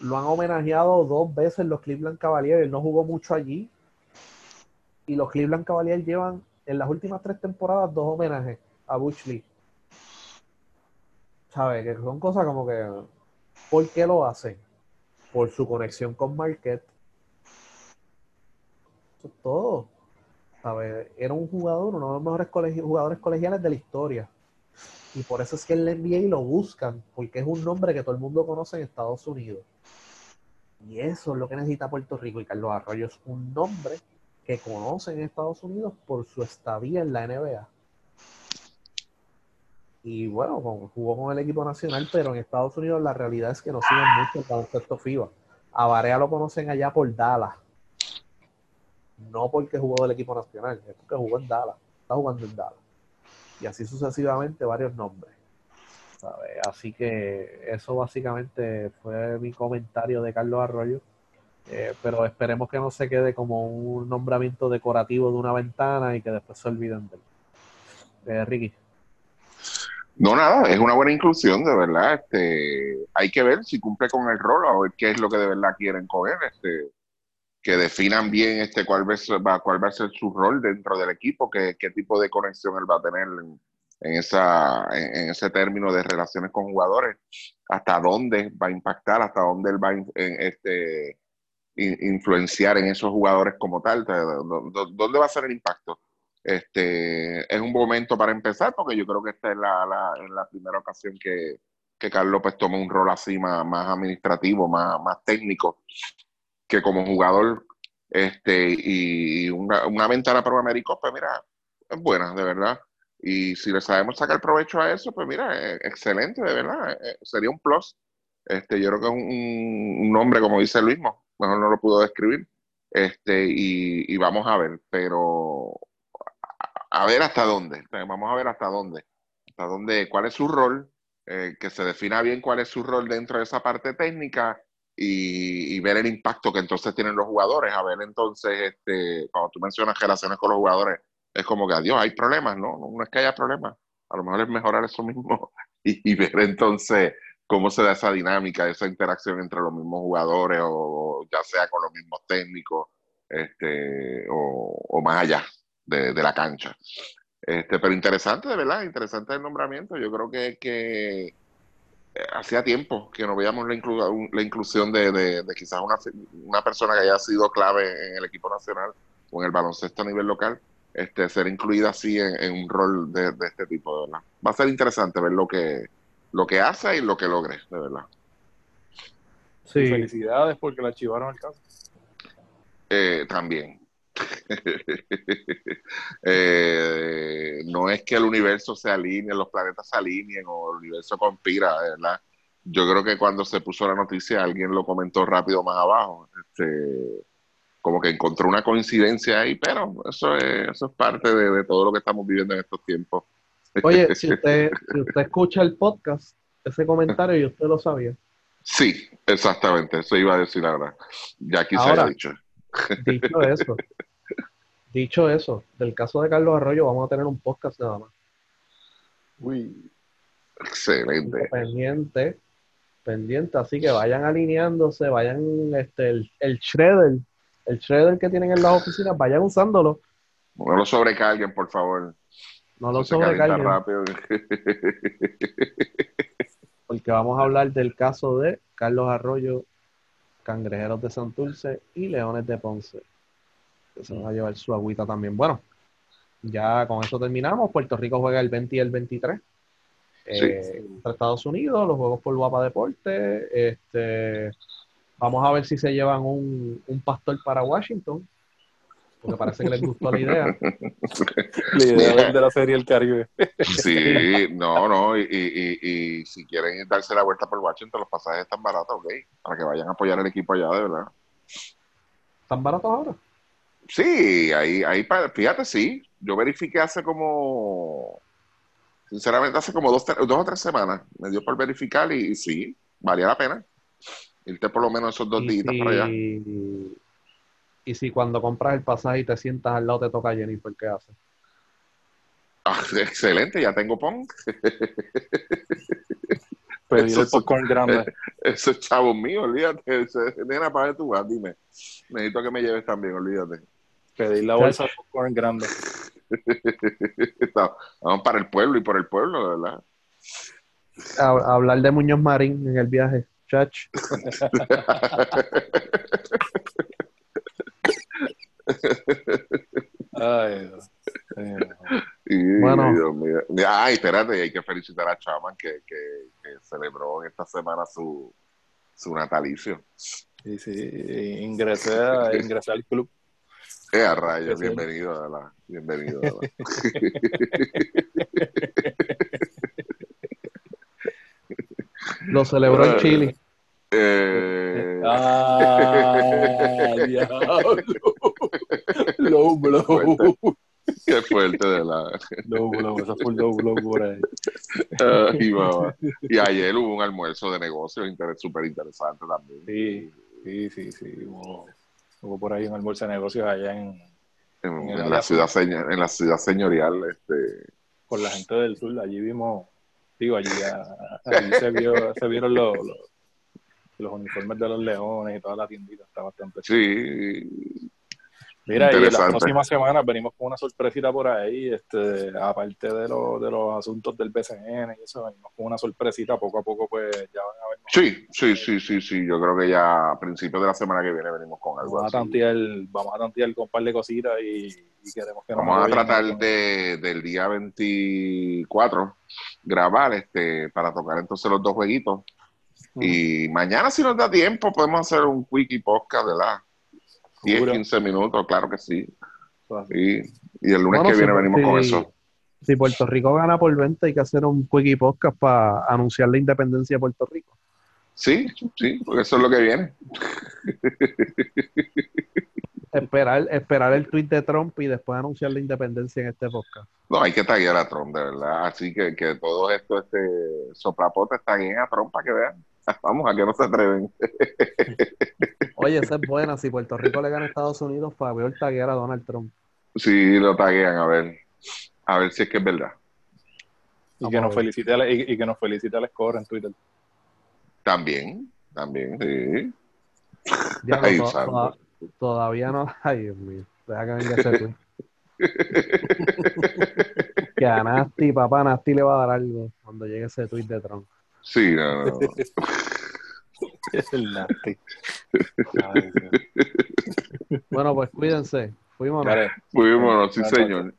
[SPEAKER 2] Lo han homenajeado dos veces los Cleveland Cavaliers. Él no jugó mucho allí. Y los Cleveland Cavaliers llevan en las últimas tres temporadas dos homenajes a Bush Lee. ¿Sabes? Que son cosas como que. ¿Por qué lo hacen? Por su conexión con Marquette. Eso es todo. ¿Sabes? Era un jugador, uno de los mejores jugadores colegiales de la historia. Y por eso es que el NBA lo buscan, porque es un nombre que todo el mundo conoce en Estados Unidos. Y eso es lo que necesita Puerto Rico. Y Carlos Arroyo es un nombre que conocen en Estados Unidos por su estadía en la NBA. Y bueno, jugó con el equipo nacional, pero en Estados Unidos la realidad es que no siguen mucho el baloncesto FIBA. A Varea lo conocen allá por Dallas. No porque jugó del equipo nacional, es porque jugó en Dallas. Está jugando en Dallas y así sucesivamente varios nombres. Así que eso básicamente fue mi comentario de Carlos Arroyo. Eh, pero esperemos que no se quede como un nombramiento decorativo de una ventana y que después se olviden de él. Eh, Ricky.
[SPEAKER 4] No, nada, es una buena inclusión, de verdad. Este, hay que ver si cumple con el rol, a ver qué es lo que de verdad quieren coger. Este, que definan bien este cuál va, cuál va a ser su rol dentro del equipo, qué, qué tipo de conexión él va a tener en, esa, en, ese término de relaciones con jugadores, hasta dónde va a impactar, hasta dónde él va a este, influenciar en esos jugadores como tal, dónde va a ser el impacto. Este, es un momento para empezar, porque yo creo que esta es la, la, la primera ocasión que, que Carlos pues toma un rol así más, más administrativo, más, más técnico que como jugador este y una, una ventana para un Américo, pues mira, es buena, de verdad. Y si le sabemos sacar provecho a eso, pues mira, excelente, de verdad. Eh, eh, sería un plus. Este, yo creo que es un, nombre, como dice mismo, mejor no lo pudo describir. Este, y, vamos a ver, pero a, ver hasta dónde. Vamos a ver hasta dónde. Hasta dónde, cuál es su rol, eh, que se defina bien cuál es su rol dentro de esa parte técnica y, ver el impacto que entonces tienen los jugadores, a ver entonces, este, cuando tú mencionas relaciones con los jugadores, es como que adiós, hay problemas, ¿no? No es que haya problemas, a lo mejor es mejorar eso mismo (laughs) y, ver entonces cómo se da esa dinámica, esa interacción entre los mismos jugadores o, ya sea con los mismos técnicos este, o, más allá de, la cancha. Este, pero interesante, de verdad, interesante el nombramiento. Yo creo que, que hacía tiempo que no veíamos la, la inclusión de, quizás una, una, persona que haya sido clave en el equipo nacional o en el baloncesto a nivel local, este, ser incluida así en, un rol de, este tipo, de verdad. Va a ser interesante ver lo que, lo que hace y lo que logre, de verdad.
[SPEAKER 3] Sí. Felicidades porque la archivaron al caso.
[SPEAKER 4] Eh, también, (laughs) Eh, no es que el universo se alinee, los planetas se alineen o el universo conspira, ¿verdad? Yo creo que cuando se puso la noticia alguien lo comentó rápido más abajo, este, como que encontró una coincidencia ahí, pero eso es, eso es parte de, todo lo que estamos viviendo en estos tiempos. (laughs)
[SPEAKER 2] Oye, si usted, usted escucha el podcast, ese comentario y usted lo sabía.
[SPEAKER 4] Sí, exactamente, eso iba a decir ahora. Ya aquí se ha dicho. (laughs)
[SPEAKER 2] Dicho eso, dicho eso, del caso de Carlos Arroyo, vamos a tener un podcast nada más.
[SPEAKER 4] Uy, excelente.
[SPEAKER 2] Pendiente, pendiente, así que vayan alineándose, vayan, este, el, el shredder, el shredder que tienen en las oficinas, vayan usándolo.
[SPEAKER 4] No lo sobrecarguen, por favor.
[SPEAKER 2] No lo sobrecarguen. Rápido. (laughs) Porque vamos a hablar del caso de Carlos Arroyo, Cangrejeros de Santurce y Leones de Ponce se va a llevar su agüita también. Bueno, ya con eso terminamos. Puerto Rico juega el 20 y el 23 eh, Estados Unidos, los juegos por Guapa Deporte. Este, vamos a ver si se llevan un, pastor para Washington, porque parece que les gustó la idea. (laughs)
[SPEAKER 3] la idea de la serie El Caribe.
[SPEAKER 4] sí, no, no, y, y, si quieren darse la vuelta por Washington, los pasajes están baratos, ok, para que vayan a apoyar el equipo allá, de verdad.
[SPEAKER 2] ¿Están baratos ahora?
[SPEAKER 4] Sí, ahí, ahí, fíjate, sí. Yo verifiqué hace como, sinceramente, hace como dos, dos o tres semanas. Me dio por verificar y, sí, valía la pena. Irte por lo menos esos dos días para allá.
[SPEAKER 2] y si cuando compras el pasaje y te sientas al lado te toca Jennifer, ¿qué haces?
[SPEAKER 4] Ah, (laughs) excelente, ya tengo pong. (laughs)
[SPEAKER 3] Pedir
[SPEAKER 4] Eso
[SPEAKER 3] el popcorn grande. (laughs)
[SPEAKER 4] Ese es chavo mío, olvídate. Ese- Nena, para tú vas, dime. Necesito que me lleves también, olvídate.
[SPEAKER 3] Pedir la bolsa de popcorn grande.
[SPEAKER 4] Vamos para el pueblo y por el pueblo, de ¿verdad?
[SPEAKER 2] A- hablar de Muñoz Marín en el viaje, chach.
[SPEAKER 3] Ay, Dios. Eh,
[SPEAKER 4] Y,
[SPEAKER 2] Bueno.
[SPEAKER 4] Dios mío. Ay, espérate, hay que felicitar a Chaman que, que, que celebró esta semana su, su natalicio.
[SPEAKER 3] sí, sí, ingresé, a- ingresé al club.
[SPEAKER 4] Eh, a rayos, bienvenido, de ¿verdad? Bienvenido, de ¿verdad? (laughs)
[SPEAKER 2] Lo celebró en Chile.
[SPEAKER 4] Eh,
[SPEAKER 3] Ah, diablo. Low (laughs) blow.
[SPEAKER 4] Qué fuerte, de la.
[SPEAKER 3] Low blow, eso fue un low blow por ahí.
[SPEAKER 4] Ay, mamá. Y ayer hubo un almuerzo de negocios súper interesante también.
[SPEAKER 3] Sí, sí, sí, sí. Hubo, hubo por ahí un almuerzo de negocios allá en,
[SPEAKER 4] En, la ciudad en la ciudad señorial, este,
[SPEAKER 3] con la gente del sur. Allí vimos, allí, se, vio, se vieron los, los, los uniformes de los leones y toda la tiendita. Está bastante
[SPEAKER 4] sí,
[SPEAKER 3] Mira, y la
[SPEAKER 4] Interesante.
[SPEAKER 3] próxima semana venimos con una sorpresita por ahí, este, aparte de, lo- de los asuntos del BCN y eso, venimos con una sorpresita, poco a poco pues ya van a ver.
[SPEAKER 4] sí, sí, sí, sí, sí. Yo creo que ya a principios de la semana que viene venimos con algo
[SPEAKER 3] Vamos a tantear, vamos a tantear con un par de cositas y, y queremos que nos
[SPEAKER 4] Vamos a
[SPEAKER 3] apoyen
[SPEAKER 4] tratar de, del día 24 grabar este para tocar entonces los dos jueguitos. Y mañana si nos da tiempo podemos hacer un quickie podcast, ¿verdad? 10,
[SPEAKER 3] Seguro.
[SPEAKER 4] 15 minutos, claro que sí.
[SPEAKER 3] Así.
[SPEAKER 4] Y, y el lunes
[SPEAKER 2] Bueno,
[SPEAKER 4] que viene
[SPEAKER 2] si-
[SPEAKER 4] venimos con eso.
[SPEAKER 2] Si Puerto Rico gana por 20, hay que hacer un quickie podcast para anunciar la independencia de Puerto Rico.
[SPEAKER 4] Sí, sí, porque eso es lo que viene.
[SPEAKER 2] Esperar, esperar el tweet de Trump y después anunciar la independencia en este podcast.
[SPEAKER 4] No, hay que taguear a Trump, de verdad. Así que, que todo esto, este soplapote, taguen a Trump para que vean. (laughs) Vamos, a que no se atreven. (laughs)
[SPEAKER 2] Oye, esa es buena. Si Puerto Rico le gana a Estados Unidos, Fabio taguear a Donald Trump.
[SPEAKER 4] Sí, lo taguean, a ver. A ver si es que es verdad.
[SPEAKER 3] Y
[SPEAKER 2] Vamos
[SPEAKER 3] que nos felicite al- y, y que nos felicite al score en Twitter.
[SPEAKER 4] También, también, sí.
[SPEAKER 2] Diablo,
[SPEAKER 4] Ay,
[SPEAKER 2] toda- todavía no. (laughs) Ay, Dios mío. Deja que venga ese tweet. Que a Nasty, papá, Nasty le va a dar algo cuando llegue ese tweet de Trump.
[SPEAKER 4] Sí, no, no. (laughs)
[SPEAKER 3] Es el nasty. Ay.
[SPEAKER 2] Bueno, pues cuídense. Fuimos.
[SPEAKER 4] Bueno, sí, señor.